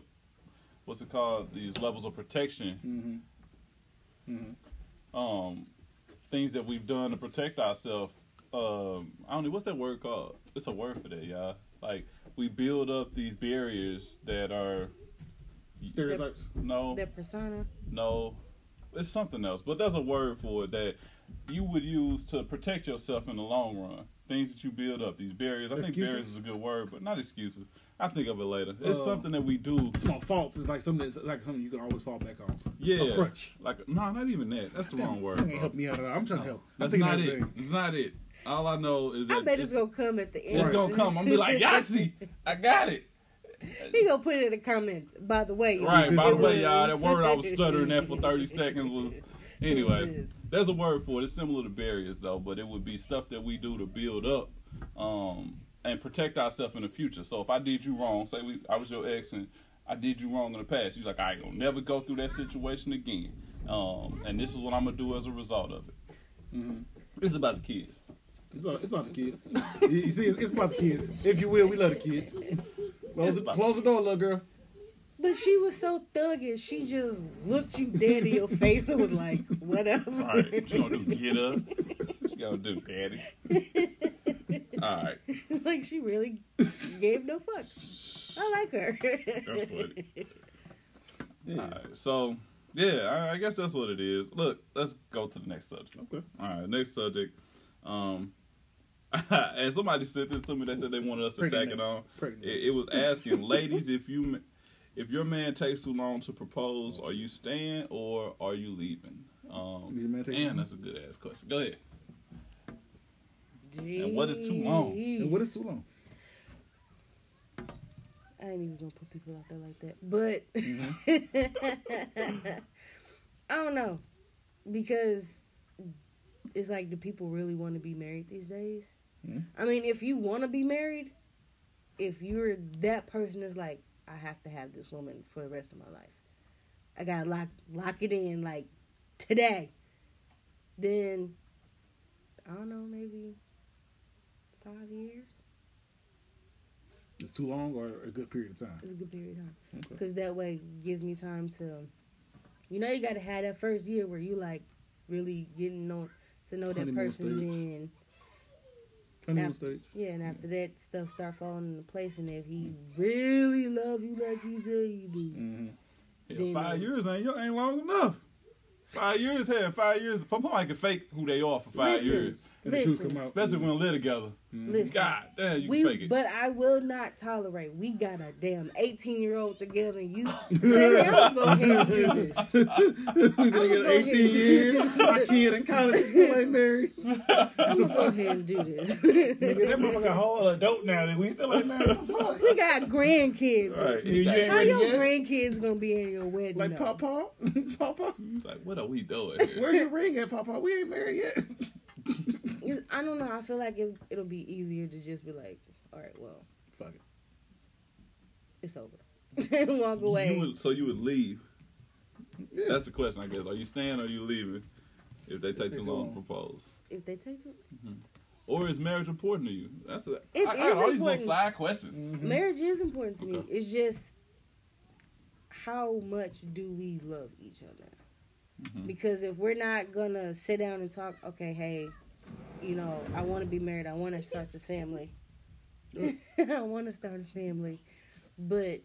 what's it called these levels of protection Mm-hmm. Mm-hmm. um things that we've done to protect ourselves. Um, I don't know what's that word called. It's a word for that, y'all. Like we build up these barriers that are Stereotypes. no, Their persona. no, it's something else. But there's a word for it that you would use to protect yourself in the long run. Things that you build up, these barriers. I think barriers is a good word, but not excuses. I think of it later. It's Uh, something that we do. Small faults is like something that's like something you can always fall back on. Yeah, A crutch. like no, not even that. That's the wrong word. You ain't bro. help me out at all. I'm trying to help. I'm That's not it. everything. It's not it. All I know is that I bet it's, gonna come at the end. It's gonna come. I'm gonna be like, Yahtzee, I got it. <laughs> He gonna put it in the comments. By the way, Right, by the it way, y'all, that word I was stuttering at for <laughs> 30 seconds was. Anyway, there's a word for it. It's similar to barriers, though, but it would be stuff that we do to build up um, and protect ourselves in the future. So if I did you wrong, say we, I was your ex and I did you wrong in the past, you're like, I ain't gonna never go through that situation again. Um, and this is what I'm gonna do as a result of it. Mhm. It's about the kids. It's about, it's about the kids. you <laughs> you see, it's, it's about the kids. If you will, we love the kids. Close, It's the, close the door, little girl. But she was so thuggish. She just looked you dead in your face and was like, <laughs> whatever. All right, what you gonna do? Get up? What you gonna do, daddy? <laughs> <laughs> All right. <laughs> like she really gave no fucks. I like her. That's funny. <laughs> Yeah. All right, so Yeah, I, I guess that's what it is. Look, let's go to the next subject. Okay. All right, next subject. Um, and somebody sent this to me. They said they wanted us to Pregnant. tag it on. Pregnant. It, it was asking, ladies, if you if your man takes too long to propose, are you staying or are you leaving? Um, man take too and that's a good ass question. Go ahead. And what is too long? And what is too long? I ain't even gonna put people out there like that, but <laughs> I don't know because it's like, do people really want to be married these days? Mhm. I mean, if you want to be married, if you're that person is like, I have to have this woman for the rest of my life. I gotta lock lock it in like today. Then I don't know, maybe five years. It's too long or a good period of time. It's a good period of time. Okay. Because that way gives me time to, you know, you got to have that first year where you like really getting know to know that person. stage. Then Honeymoon Now- stage. yeah, and after that stuff start falling into place, and if he really love you like he said he do, Mm-hmm. Yeah, Then five years ain't ain't long enough. Five years, hell, five years. Somebody can fake who they are for five Listen. years, And the truth Listen. come out. especially when we live together. Mm-hmm. listen. God damn, you can fake it. but I will not tolerate. We got a damn eighteen year old together. And you, <laughs> baby, I'm gonna go ahead and do this. <laughs> We're gonna go get 18 ahead. years. My kid in college is still ain't married. <laughs> I'm gonna go ahead and do this. Nigga, that motherfucker a whole adult now. Nigga. We still ain't married. Fuck? we got grandkids. right. You, you ain't How your yet? grandkids gonna be in your wedding? Like though? Papa, Papa, It's like, what are we doing? Here? where's your ring at, Papa? We ain't married yet. It's- I don't know. I feel like it's, it'll be easier to just be like, all right, well, Fuck it. it's over. and <laughs> walk away. You would, so you would leave? Yeah. That's the question, I guess. Are you staying or are you leaving if they take too too long to propose? if they take you, Or is marriage important to you? That's a. It I, I is got all these little side questions. Mm-hmm. marriage is important to me. It's just how much do we love each other? Mhm. Because if we're not gonna sit down and talk, okay, hey, you know, I want to be married. I want to start this family. <laughs> I want to start a family, but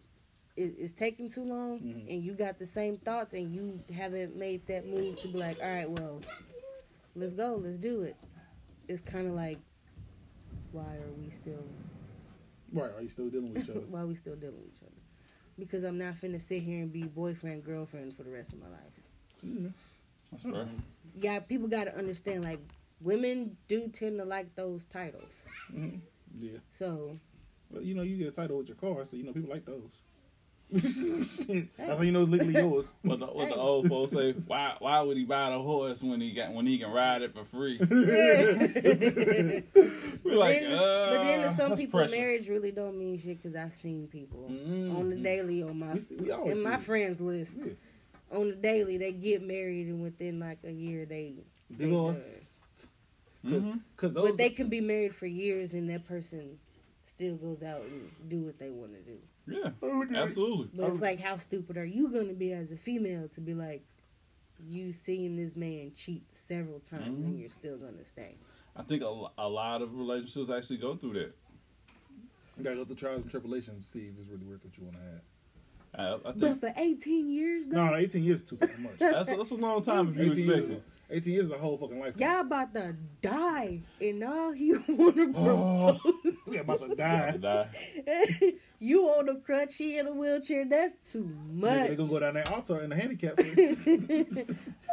it, it's taking too long, Mhm. and you got the same thoughts, and you haven't made that move to be like, all right, well, let's go, let's do it. It's kind of like, why are we still, Right, are you still dealing with each other? <laughs> why are we still dealing with each other? Because I'm not finna sit here and be boyfriend girlfriend for the rest of my life. Mm-hmm. That's fair. Yeah, people got to understand like women do tend to like those titles. Mhm. Yeah. So Well, you know, you get a title with your car, so you know people like those. <laughs> That's how you know it's legally yours. <laughs> What the, what the old folks say? Why why would he buy the horse when he got when he can ride it for free? but <laughs> We're like, then, uh, but then to some people, pressure. marriage really don't mean shit because I've seen people Mhm. on the daily on my We, see- we in my it. friends list Yeah. on the daily they get married and within like a year they. Big they ol' done. Mhm. Cause But they can be married for years and that person still goes out and do what they want to do. Yeah, look at it. absolutely. But it's like, how stupid are you going to be as a female to be like, you seen this man cheat several times Mhm. and you're still going to stay? I think a, a lot of relationships actually go through that. You gotta go through trials and tribulations to see if it's really worth what you want to have. I, I But for 18 years, though, No, 18 years is too much. that's, that's a long time if you 18 expect years, it. 18 years is a whole fucking life. y'all about to die and all you want to Oh, propose. we about to die. have to die. <laughs> you on a crutch, he in a wheelchair. That's too Nigga, much. they gonna go down that altar in <laughs> <laughs> oh, the handicap.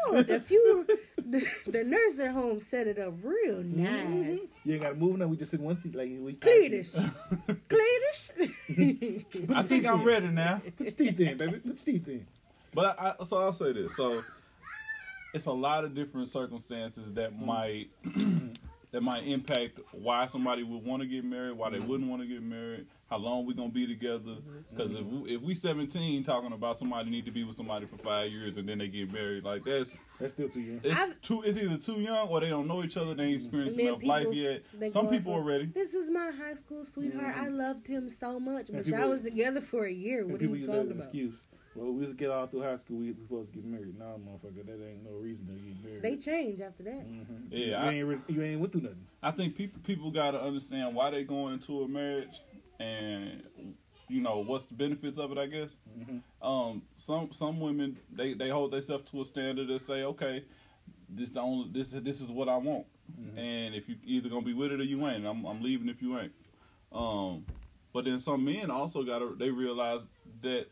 oh, if you, the, the nursing home set it up real mm-hmm. nice. you ain't gotta move now. We just sit in one seat like we. Cletus. Cletus. I think I'm ready now. Put your teeth in, baby. Put your teeth in. But I, I, so I'll say this. So it's a lot of different circumstances that mm. might <clears throat> that might impact why somebody would want to get married, why they mm-hmm. wouldn't want to get married, how long we gonna be together. Mm-hmm. Mm-hmm. Because if we, if we 17 talking about somebody need to be with somebody for five years and then they get married, like that's That's still too young. it's I've- too. It's either too young or they don't know each other. They ain't experienced And then enough life yet. Some people off are ready. This was my high school sweetheart. I loved him so much, but people- y'all was together for a year. What are you use that as talking about? excuse. Well, we just get all through high school. We we supposed to get married. Nah, motherfucker, that ain't no reason to get married. They change after that. Mhm. Yeah, you I- ain't re- you ain't went through nothing. I think people people got to understand why they going into a marriage, and you know what's the benefits of it. I guess. Mm-hmm. Um, some some women they they hold themselves to a standard and say, okay, this the only this this is what I want, Mm-hmm. and if you either gonna be with it or you ain't, I'm I'm leaving if you ain't. Um, but then some men also got to they realize that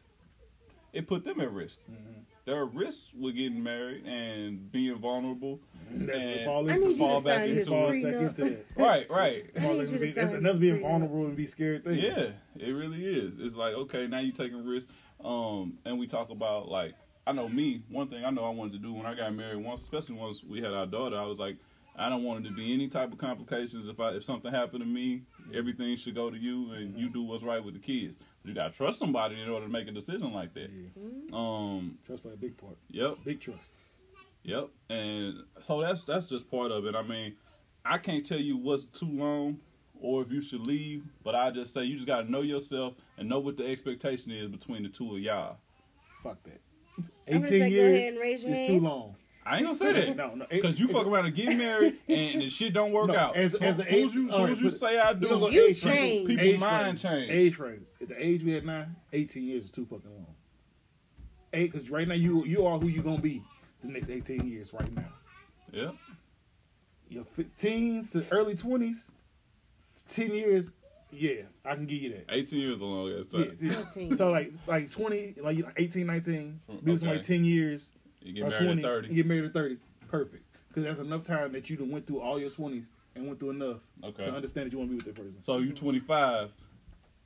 it put them at risk. Mm-hmm. There are risks with getting married and being vulnerable. That's what And- it falls I need fall back into falls it. back into that. Right, right. I need you to <laughs> being- that's being vulnerable and be scared thing. Yeah, it really is. It's like okay, now you're taking risks. Um, and we talk about like I know me. One thing I know I wanted to do when I got married once, especially once we had our daughter, I was like, I don't want it to be any type of complications. If I if something happened to me, everything should go to you, and you do what's right with the kids. You gotta trust somebody in order to make a decision like that. Yeah. Um, Trust play a big part. yep. Big trust. Yep. And so that's that's just part of it. I mean, I can't tell you what's too long or if you should leave, but I just say you just gotta know yourself and know what the expectation is between the two of y'all. Fuck that. I'm gonna 18 say go years ahead and raise your is hand. too long. I ain't gonna say that. <laughs> No, no. Because you fuck around and get married <laughs> and the shit don't work No, out. as- so, as the soon as age- you, all soon right, as you say I we gonna do, You age change. people Age mind frame. change. Age frame. At the age we at now, 18 years is too fucking long. Eight, because right now you you are who you gonna be the next 18 years right now. Yeah. Your 15s to early 20s, 10 years, yeah, I can give you that. 18 years is a long ass Yeah, time. yeah. 14. So like like 20, like you know, 18, 19, maybe some Okay. like 10 years You get married 20, at 30. you get married at 30. Perfect. Because that's enough time that you done went through all your 20s and went through enough Okay. to understand that you want to be with that person. So you 25,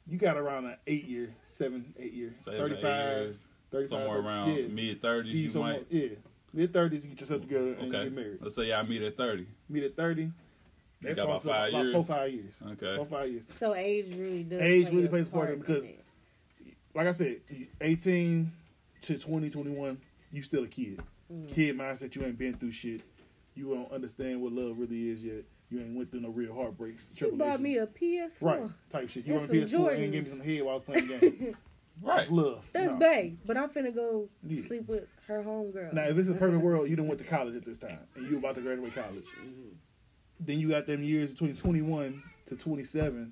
You got around an eight year, seven, eight years, seven, 35, eight years, 35, somewhere 30, around yeah. mid 30s, Be you somewhere- might. Yeah. Mid 30s, you get yourself together and you get married. Let's say y'all meet at 30. Meet at 30, that got falls about five about years. four, five years. Okay. Four, five years. So age really does. Age play really plays a part in in because- it. Like I said, 18 to 20, 21, you still a kid. Mm. Kid mindset, you ain't been through shit. You don't understand what love really is yet. You ain't went through no real heartbreaks. You bought me a PS4. Right, type shit. You And want a some PS4 and give me some head while I was playing the game. <laughs> Right. That's love. That's No. bae, but I'm finna go Yeah. sleep with her homegirl. Now, if it's a perfect world, you done went to <laughs> college at this time, and you about to graduate college. Then you got them years between 21 to 27,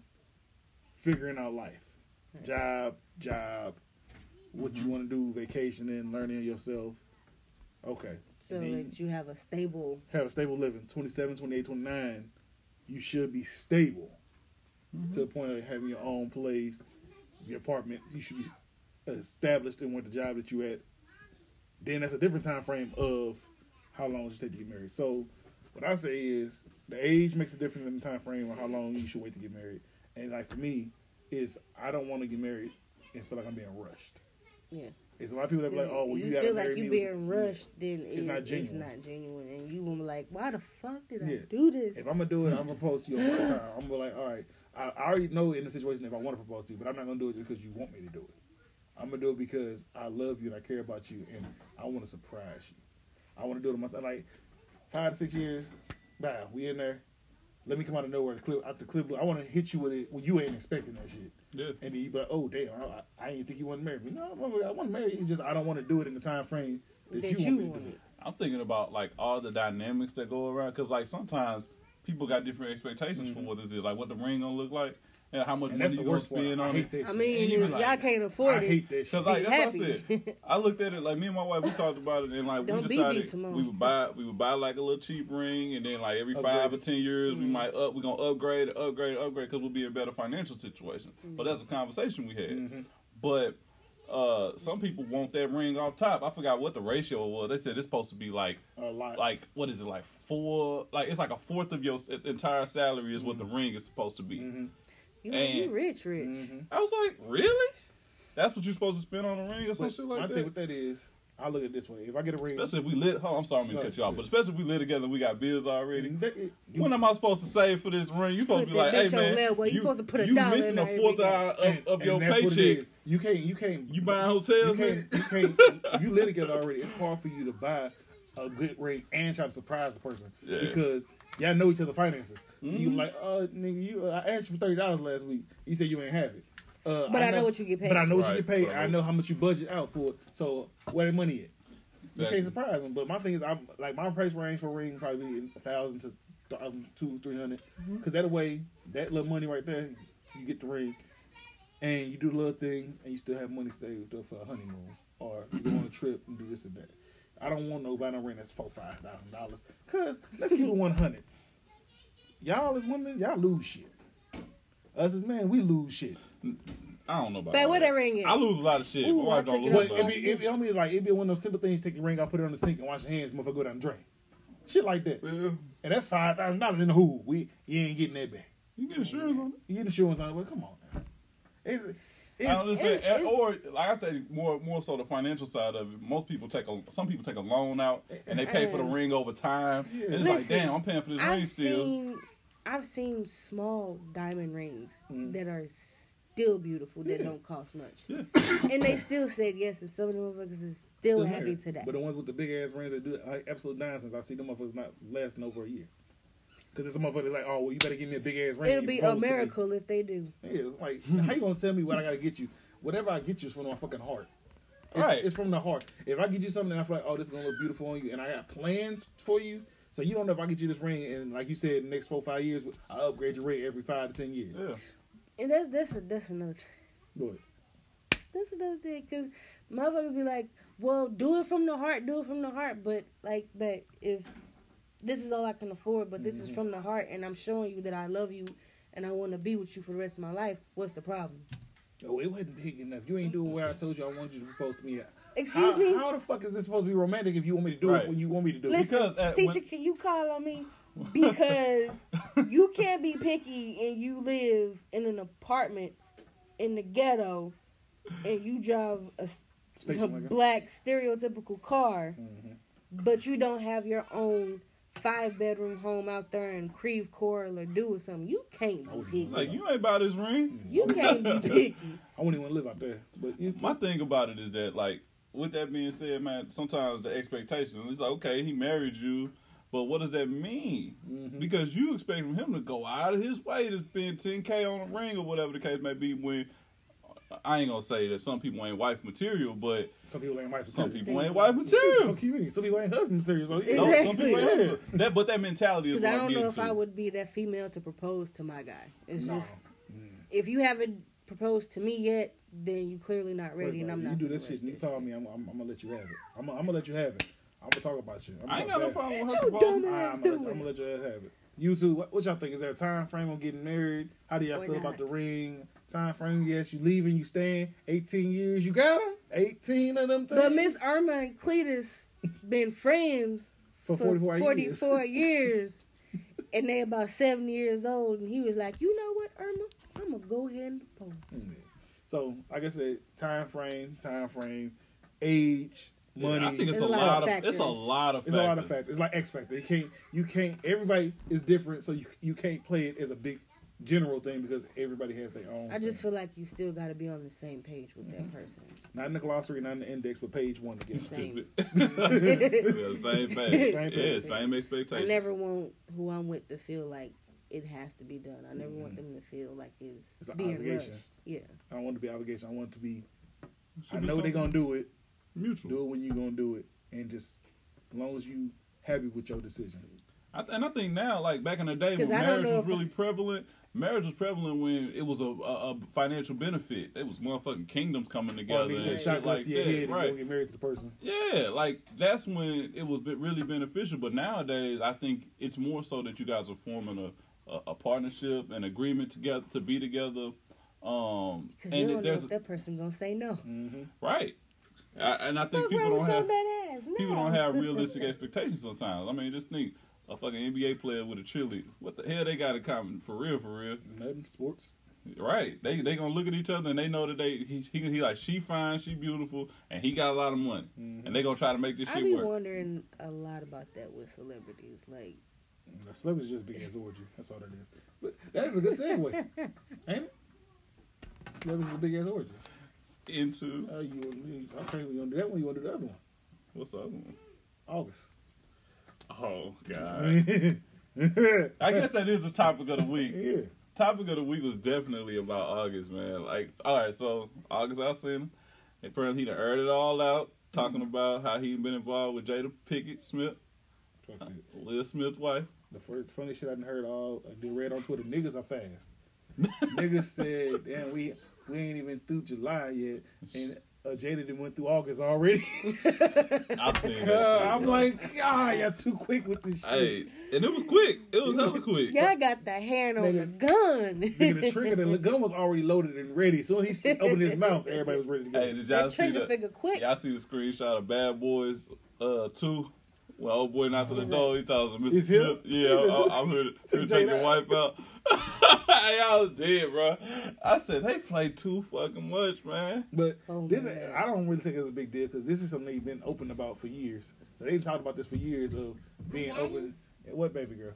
figuring out life, job, job, what you mm-hmm. want to do, vacationing, learning yourself. Okay, so that you have a stable. have a stable living. 27, 28, 29, you should be stable to the mm-hmm. point of having your own place, your apartment. You should be established in what the job that you at. Then that's a different time frame of how long it take to get married. So what I say is the age makes a difference in the time frame of how long you should wait to get married. And like for me, is I don't want to get married and feel like I'm being rushed. Yeah. It's a lot of people that be like, oh, well, you, you feel like you me being rushed, then It's it- not it's not genuine, and you gonna be like, why the fuck did Yeah. I do this? If I'm gonna do it, I'm gonna propose to you on my time. I'm gonna be like, all right, I, I already know in the situation if I want to propose to you, but I'm not gonna do it because you want me to do it. I'm gonna do it because I love you and I care about you and I want to surprise you. I want to do it myself. Like five to six years, wow, we in there. Let me come out of nowhere, the clip, out the clip. I want to hit you with it when you ain't expecting that shit. Yeah. And then you be like, oh damn, I, I ain't think he want to marry me. No, I want to marry you. It's just I don't want to do it in the time frame that, That you, you want me to want do it. it. I'm thinking about like all the dynamics that go around because like sometimes people got different expectations for mm-hmm. what this is, like what the ring gonna look like and how much Mm-hmm. And money you gonna spend on hate it. I mean, And you be if like, y'all can't afford it. I it. hate that shit. Cause like Be that's what I said. <laughs> I looked at it like me and my wife. We talked about it and like Don't we decided we would buy we would buy like a little cheap ring and then like every five or ten years Mm-hmm. we might up we gonna upgrade upgrade upgrade because we'll be in a better financial situation. Mm-hmm. But that's a conversation we had. Mm-hmm. But uh some people want that ring off top. I forgot what the ratio was. They said it's supposed to be like A lot. like what is it like four like it's like a fourth of your entire salary is what the ring is supposed to be. Mhm. You, you And- rich, rich. Mhm. I was like, really? That's what you're supposed to spend on a ring or some But shit my like thing that. with that is, I look at this way: if I get a ring, Especially if we lit. Oh, I'm sorry, I'm gonna No, cut you off, but especially if we live together, we got bills already. that- it- you- When am I supposed to save for this ring? You supposed to be like, hey man, level. You you supposed to put a you dollar missing in a there fourth every hour of, and- of and your that's what it paycheck. You can't. You can't. You buying You hotels, man? can't. You can't. <laughs> you live together already, it's hard for you to buy a good ring and try to surprise the person Yeah. because y'all know each other finances. So you Mhm. like, oh nigga, you. Uh, I asked you for thirty dollars last week. You said you ain't have it. Uh, But I know what you get paid. But I know what Right, you get paid. right. I know how much you budget out for it. So where the money at? You can't surprise them. But my thing is, I'm like my price range for a ring probably a thousand to thousand two three hundred. Mm-hmm. Because that way, that little money right there, you get the ring. and you do little things, and you still have money saved up for a honeymoon, or you go on a trip and do this and that. I don't want nobody no ring that's four five thousand dollars. Cause let's keep it one hundred. Y'all as women, y'all lose shit. Us as men, we lose shit. I don't know about But all what that. that ring is? I lose a lot of shit. Ooh, but I don't took it lose But off a lot it of be, it be, I mean, like it be one of those simple things. Take your ring out, put it on the sink, and wash your hands. Motherfucker, go down the drain. Shit like that. Yeah. And that's five thousand dollars in the hood. We you ain't getting that back. You get insurance on it. You get insurance on it. Well, come on now. It's, it's, I was saying, it's- or like I think more more so the financial side of it. Most people take a some people take a loan out and they pay for the ring over time. Yeah. And it's like, damn, I'm paying for this ring I've still. seen, I've seen small diamond rings Mm. that are still beautiful that Yeah. don't cost much, Yeah. and they still said yes. And some of the motherfuckers is still happy to that. But the ones with the big ass rings that do like absolute nonsense, I see them motherfuckers not lasting over a year. Because this a motherfucker like, oh, well, you better give me a big ass ring. It'll be a proposed to miracle if they do. Yeah, like how you gonna tell me what I gotta get you? Whatever I get you is from my fucking heart. It's, Right. it's from the heart. If I get you something and I feel like, oh, this is gonna look beautiful on you, and I got plans for you, so you don't know if I get you this ring, and like you said, next four five years, I upgrade your ring every five to ten years. Yeah. And that's that's a, that's another Go ahead. that's another thing because motherfuckers be like, well, do it from the heart, do it from the heart. But like, but if this is all I can afford, but this is Mm-hmm. from the heart, and I'm showing you that I love you and I want to be with you for the rest of my life, what's the problem? Oh, it wasn't big enough. You ain't doing what I told you I wanted you to propose to me. at. Excuse how, me, How the fuck is this supposed to be romantic if you want me to do Right. it when you want me to do it? listen, because at- teacher, when- can you call on me? <laughs> Because you can't be picky and you live in an apartment in the ghetto and you drive a, Station a black stereotypical car, Mhm. but you don't have your own five bedroom home out there in Creve Coeur or do or something. You can't I be picky. Like you ain't buy this ring. You can't be <laughs> picky. I wouldn't even live out there. But you, My thing about it is that, like, with that being said, man, sometimes the expectation is like, okay, he married you, but what does that mean? Mhm. Because you expect from him to go out of his way to spend 10k on a ring or whatever the case may be. When I ain't gonna say that some people ain't wife material, but some people ain't wife Material. some material. people ain't wife material. the fuck you? Some people ain't husband material. So yeah. No, some Exactly. people ain't. <laughs> That, but that mentality is Because what I I'm don't know if to. I would be that female to propose to my guy. It's No. just mm. if you haven't proposed to me yet, then you clearly not ready, First and I'm you not. You do this shit and you interested. call me, I'm, I'm, I'm gonna let you have it. I'm, I'm gonna let you have it. I'm gonna talk about you. I'm I ain't gonna got no talk bad. problem with You her proposing. dumbass. I'm, gonna let, it. I'm gonna let you have it. You two, what, what y'all think? Is there a time frame on getting married? How do y'all Or feel about the ring? Time frame? Yes, you leaving, you staying. 18 years, you got them. 18 of them things. But Miss Irma and Cletus <laughs> been friends For 44 years. 44 <laughs> years, and they about seven years old. And he was like, "You know what, Irma? I'm gonna go ahead and propose." So, like I said, time frame, time frame, age, Yeah, money. I think it's There's a a lot lot of of it's a lot of It's factors. a lot of factors. It's like X Factor. You can't, you can't. Everybody is different, so you you can't play it as a big general thing because everybody has their own. I just thing. feel like you still got to be on the same page with Mm-hmm. that person. not in the glossary, not in the index, but page one together. Same. Stupid. <laughs> yeah, same thing. Same yeah, thing. same I never want who I'm with to feel like it has to be done. I never want them to feel like it's, It's an being obligation. rushed. Yeah. I don't want it to be obligation. I want it to be. Should I know they're gonna do it. mutual. Do it when you're gonna do it, and just as long as you happy with your decision. I, and I think now, like back in the day when 'Cause marriage was really I- prevalent, marriage was prevalent when it was a, a, a financial benefit. It was motherfucking kingdoms coming together and shit like to your head that. Right. go get married to the person. Yeah, like that's when it was really beneficial. But nowadays, I think it's more so that you guys are forming a, a, a partnership, an agreement together to be together. Um, Because you don't know if that person going to say no. Mm-hmm. right, I, and I think Fuck people wrong don't have? No. people don't have <laughs> realistic expectations sometimes. I mean, just think a fucking NBA player with a cheerleader. What the hell they got in common? For real, for real. Nothing. Sports. Right. They they gonna look at each other and they know that they he he, he like she fine, she beautiful, and he got a lot of money, Mhm. and they gonna try to make this I shit be work. wondering a lot about that with celebrities. Like, The celebrity's just big as orgy. That's all that is. But that's a good segue, <laughs> ain't it? Celebrity's a big ass orgy. Into Uh, you, you, okay, we gonna do that one. You want to do the other one? what's the other one? August. Oh god. <laughs> I guess that is the topic of the week. Yeah. Topic of the week was definitely about August, man. Like, all right, so August Alsina, apparently he done aired it all out, talking mm-hmm. about how he been involved with Jada Pinkett Smith, Fuck that. Will <laughs> Smith's wife. The first funny shit I done heard all I did read on Twitter. Niggas are fast. Niggas said, "Damn, we we ain't even through July yet, and uh, Jada done went through August already. <laughs> I've seen that. Uh, shit, I'm like, God, y'all too quick with this shit. hey, and it was quick. It was hella quick. Y'all got the hand on the gun. Nigga, the trigger, the <laughs> gun was already loaded and ready. So when he opened his mouth, everybody was ready to go. Hey, did y'all that see trigger the? figure quick. Y'all see the screenshot of Bad Boys uh two? Well, old boy knocked to the door. He tells him, "Mr. Is him? Smith, yeah, Is it- I, I'm here to, to <laughs> to take your Jada? wife out." I was dead, bro. I said they play too fucking much, man. But Oh, this, man. I don't really think it's a big deal because this is something they've been open about for years. So they've talked about this for years of being open. What baby girl?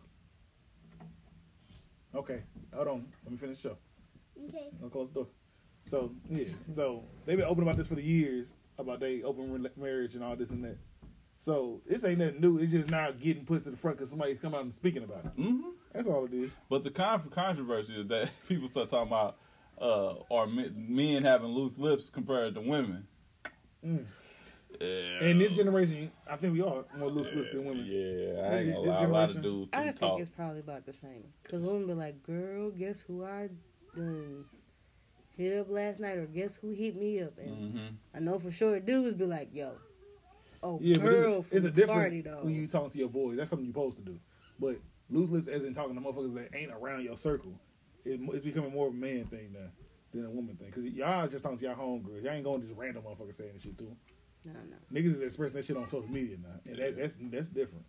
Okay, hold on. Let me finish the show. Okay. I'll close the door. So yeah, so they've been open about this for the years about they open re- marriage and all this and that. So this ain't nothing new. It's just now getting put to the front because somebody's come out and speaking about it. hmm That's all it is. But the con- controversy is that <laughs> people start talking about uh, are men, men having loose lips compared to women. Mm. Yeah. In this generation, I think we are more loose lips than women. Yeah, I ain't gonna lie. A lot of dudes I think talk. it's probably about the same. Cause women be like, "Girl, guess who I done hit up last night?" or "Guess who hit me up?" And hmm I know for sure dudes be like, "Yo, oh Yeah, but girl, it's, it's a difference party though." when you talking to your boys. That's something you're supposed to do. But loose lips, as in talking to motherfuckers that ain't around your circle, it, it's becoming more of a man thing now than a woman thing. Because y'all just talking to y'all homegirls. Y'all ain't going to just random motherfuckers saying this shit to them. no, no. Niggas is expressing that shit on social media now, and that, that's that's different.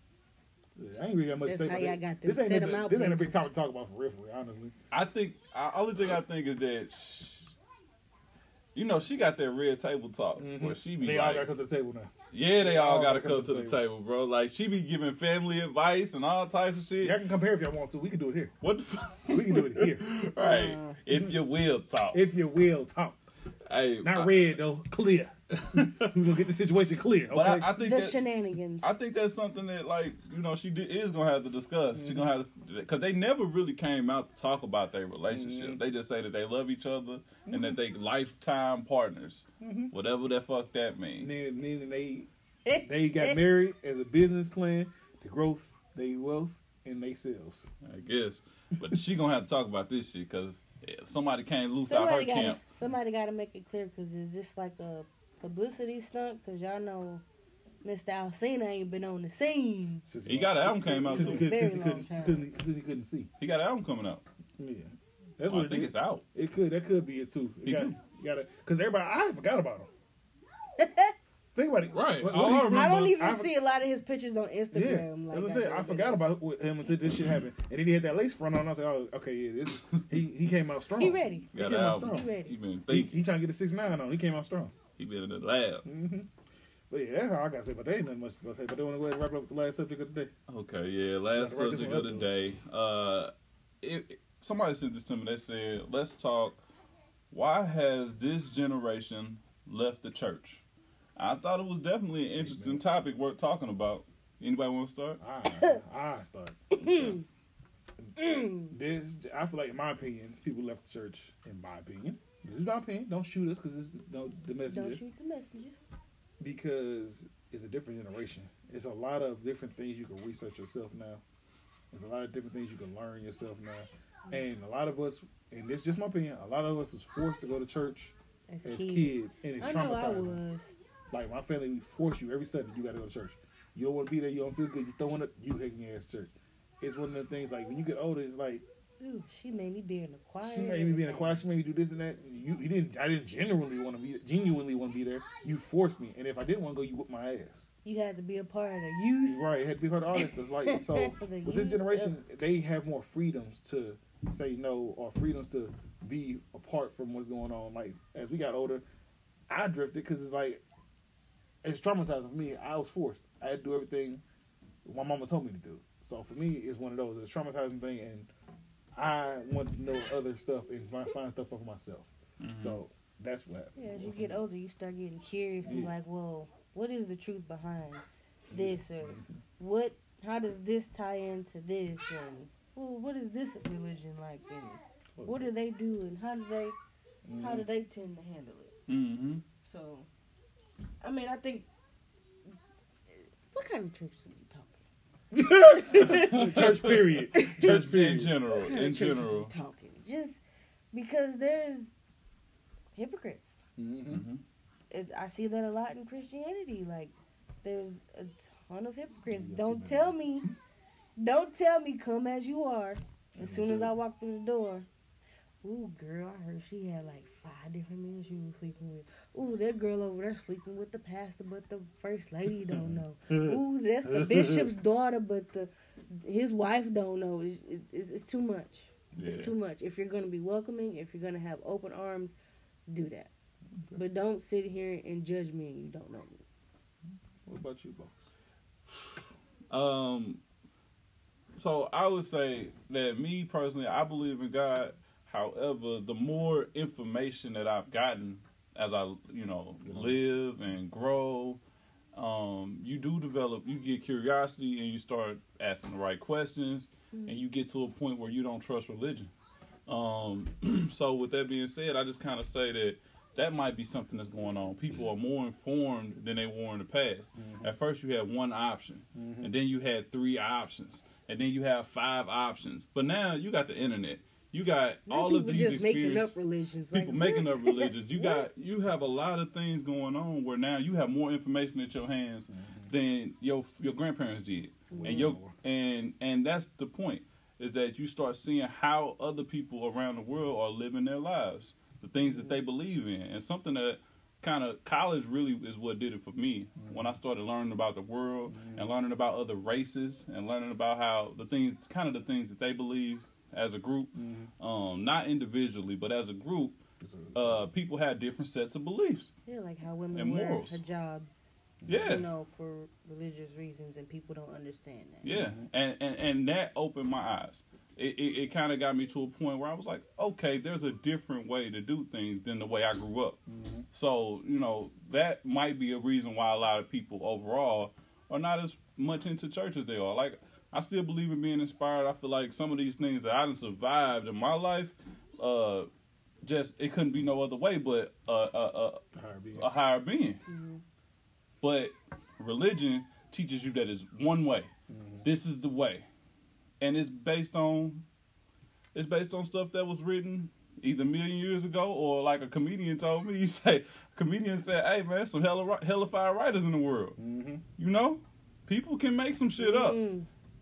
I ain't really got much That's to say how about y'all that. got them this ain't set a, 'em out This ain't a big pages. topic to talk about for real, for real, honestly. I think I, only thing I think is that, sh- you know, she got that red table talk where she be Mm-hmm. they all gotta come to the table now. Yeah, they all all gotta gotta come to the table, bro. Like she be giving family advice and all types of shit. Y'all can compare if y'all want to. We can do it here. What the fuck? We can do it here. <laughs> right? Uh, if you will talk, If you will talk. hey, Not I- red though, clear. <laughs> we gonna get the situation clear. Okay. But I, I think the that, shenanigans. I think that's something that, like, you know, she did, is gonna have to discuss. She gonna have to, because they never really came out to talk about their relationship. Mm-hmm. They just say that they love each other and that mm-hmm. they lifetime partners, mm-hmm. whatever the fuck that And means. then, then they they got married as a business plan to growth, they wealth, and they selves. I guess, but she gonna have to talk about this shit because somebody can't loose out her somebody got camp. somebody got to make it clear because is this like a publicity stunt? Because y'all know Mr. Alsina ain't been on the scene. Since He got an album since- came out since too. he, could, Very since he long couldn't, time. couldn't, since he couldn't see. He got an album coming out. Yeah, that's oh, I what it think is. it's out. It could that could be it too. He got, do. you gotta because everybody I forgot about him. <laughs> Think about it. Right. What- All what he- I remember- I don't even I- see a lot of his pictures on Yeah, Instagram. like as I said, I forgot about him until this shit happened, and then he had that lace front on. I was like, oh, okay, yeah, this he he came out strong. He ready. He Got came out album. strong. He ready. He been thinking. he trying to get a six nine on. He came out strong. He been in the lab. hmm But yeah, that's all I gotta say. But they ain't nothing much to say. But they want to go ahead and wrap up the last subject of the day. Okay, yeah. Last Gotta wrap this subject of the up. day. Uh, it, it- somebody sent this to me. They said, "Let's talk. Why has this generation left the church?" I thought it was definitely an interesting topic worth talking about. Anybody want to start? I I start. Mm. This I feel like, in my opinion, people left the church. In my opinion, this is my opinion. Don't shoot us because it's no, the messenger. Don't shoot the messenger. because it's a different generation. It's a lot of different things you can research yourself now. There's a lot of different things you can learn yourself now. And a lot of us, and this is just my opinion, a lot of us is forced to go to church As, as kids. kids, and it's I know I traumatizing. Like my family we force you every Sunday, you gotta go to church. You don't want to be there, you don't feel good, you throwing up, you taking your ass church. It's one of the things like when you get older, it's like Ooh, she made me be in the choir. she made me be in the choir, she made me do this and that. You, you didn't, I didn't genuinely want to be, genuinely want to be there. You forced me, and if I didn't want to go, you whipped my ass. You had to be a part of the youth. Right, it had to be part of all this. It's like so <laughs> with this generation, they have more freedoms to say no or freedoms to be apart from what's going on. Like as we got older, I drifted because it's like it's traumatizing for me. I was forced. I had to do everything my mama told me to do. So for me, it's one of those. It's a traumatizing thing, and I want to know other stuff and find, find stuff for myself. So that's what. Yeah, as you get older, you start getting curious and Yeah. like, well, what is the truth behind this, or what? How does this tie into this, and well, what is this religion like, and what do they do, and how do they, how do they tend to handle it? Mm-hmm. So, I mean, I think. What kind of church are we talking? <laughs> church period. Church Just in general. What kind In of churches general. we talking? Just because there's hypocrites. Mm-hmm. Mhm. It, I see that a lot in Christianity. Like, there's a ton of hypocrites. Yeah, Don't tell me, don't tell me, come as you are. As soon as I walk through the door, ooh, girl, I heard she had like five different men she was sleeping with. Ooh, that girl over there sleeping with the pastor, but the first lady don't know. Ooh, that's the bishop's <laughs> daughter, but the his wife don't know. It's, it's, it's too much. Yeah. It's too much. If you're gonna be welcoming, if you're gonna have open arms, do that. But don't sit here and judge me and you don't know me. What about you, Bo? Um, so I would say that me personally, I believe in God. However, the more information that I've gotten as I, you know, live and grow, um, you do develop. You get curiosity and you start asking the right questions, and you get to a point where you don't trust religion. Um, <clears throat> so with that being said, I just kind of say that that might be something that's going on. People are more informed than they were in the past. At first, you had one option, and then you had three options, and then you have five options. But now you got the internet. You got Now all of these just making up religions. People like, making up <laughs> religions. You got you have a lot of things going on where now you have more information at your hands mm-hmm. than your your grandparents did, and your and and that's the point is that you start seeing how other people around the world are living their lives, the things that they believe in, and something that kind of college really is what did it for me. Mm-hmm. When I started learning about the world and mm-hmm. learning about other races and learning about how the things kind of the things that they believe as a group, um, not individually but as a group. Uh, people had different sets of beliefs. Yeah, like how women and wear morals. hijabs, Yeah, you know, for religious reasons, and people don't understand that. Yeah, and, and and that opened my eyes. It it, it kind of got me to a point where I was like, okay, there's a different way to do things than the way I grew up. So you know that might be a reason why a lot of people overall are not as much into church as they are. Like I still believe in being inspired. I feel like some of these things that I done survived in my life, uh, just it couldn't be no other way but uh, uh, uh, Higher being. a higher being. But religion teaches you that it's one way. This is the way, and it's based on it's based on stuff that was written either a million years ago or like a comedian told me. <laughs> He say a comedian said, "Hey man, some hella hellified writers in the world. Mm-hmm. You know, people can make some shit up."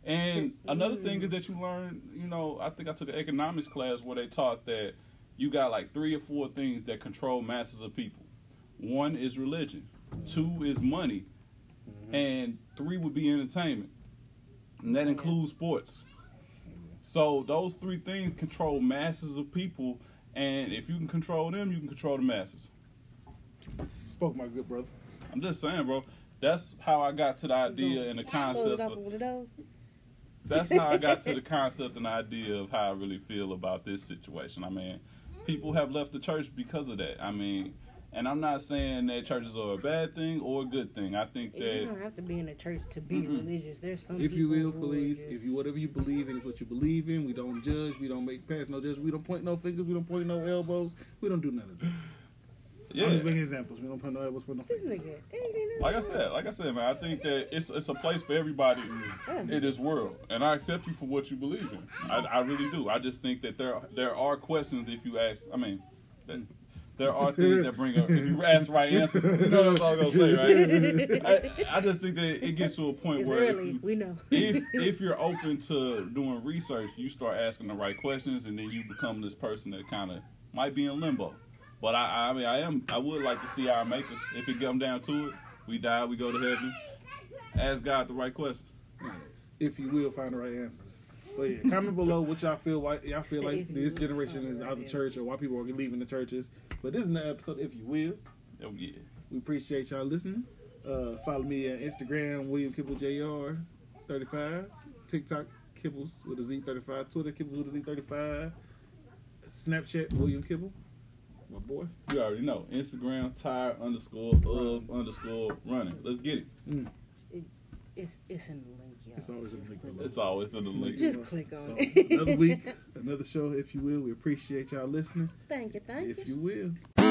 Mm. And <laughs> another thing is that you learn, you know, I think I took an economics class where they taught that you got like three or four things that control masses of people. One is religion, two is money, and three would be entertainment. And that includes sports. So those three things control masses of people, and if you can control them, you can control the masses. Spoke my good brother. I'm just saying, bro. That's how I got to the idea and the Close concept it off of with one of those. That's how I got to the concept and idea of how I really feel about this situation. I mean, people have left the church because of that. I mean, and I'm not saying that churches are a bad thing or a good thing. I think that You don't have to be in a church to be Mm-mm. religious. There's some If you will, who please. If you whatever you believe in is what you believe in. We don't judge. We don't make pass no judge. We don't point no fingers. We don't point no elbows. We don't do none of that. I'm yeah, just making examples. We don't point no elbows. Point no This fingers. nigga, like I said, like I said, man, I think that it's it's a place for everybody Yeah. in this world, and I accept you for what you believe in. I, I really do. I just think that there there are questions if you ask. I mean, that, there are things that bring up. If you ask the right answers, you know that's all I'm gonna say, right? <laughs> I, I just think that it gets to a point It's where if you, We know. if if you're open to doing research, you start asking the right questions, and then you become this person that kind of might be in limbo. But I, I mean, I am. I would like to see our maker. If it come down to it, we die, we go to heaven. Ask God the right questions. If you will, find the right answers. But yeah, comment below what y'all feel. Why y'all feel Say like this generation is out of right church, or why people are leaving the churches. But this is an episode. If you will, Oh yeah. we appreciate y'all listening. Uh, follow me on Instagram, William Kibble Jr. 35, TikTok Kibbles with a Z 35, Twitter Kibbles with a Z 35, Snapchat William Kibble, my boy. You already know. Instagram tire underscore of underscore running. Let's get mm. it. It's it's in the link, y'all. It's always in the link below. It's always in the link. Just click on So it. another week, <laughs> another show, if you will. We appreciate y'all listening. Thank you, thank you. If you will.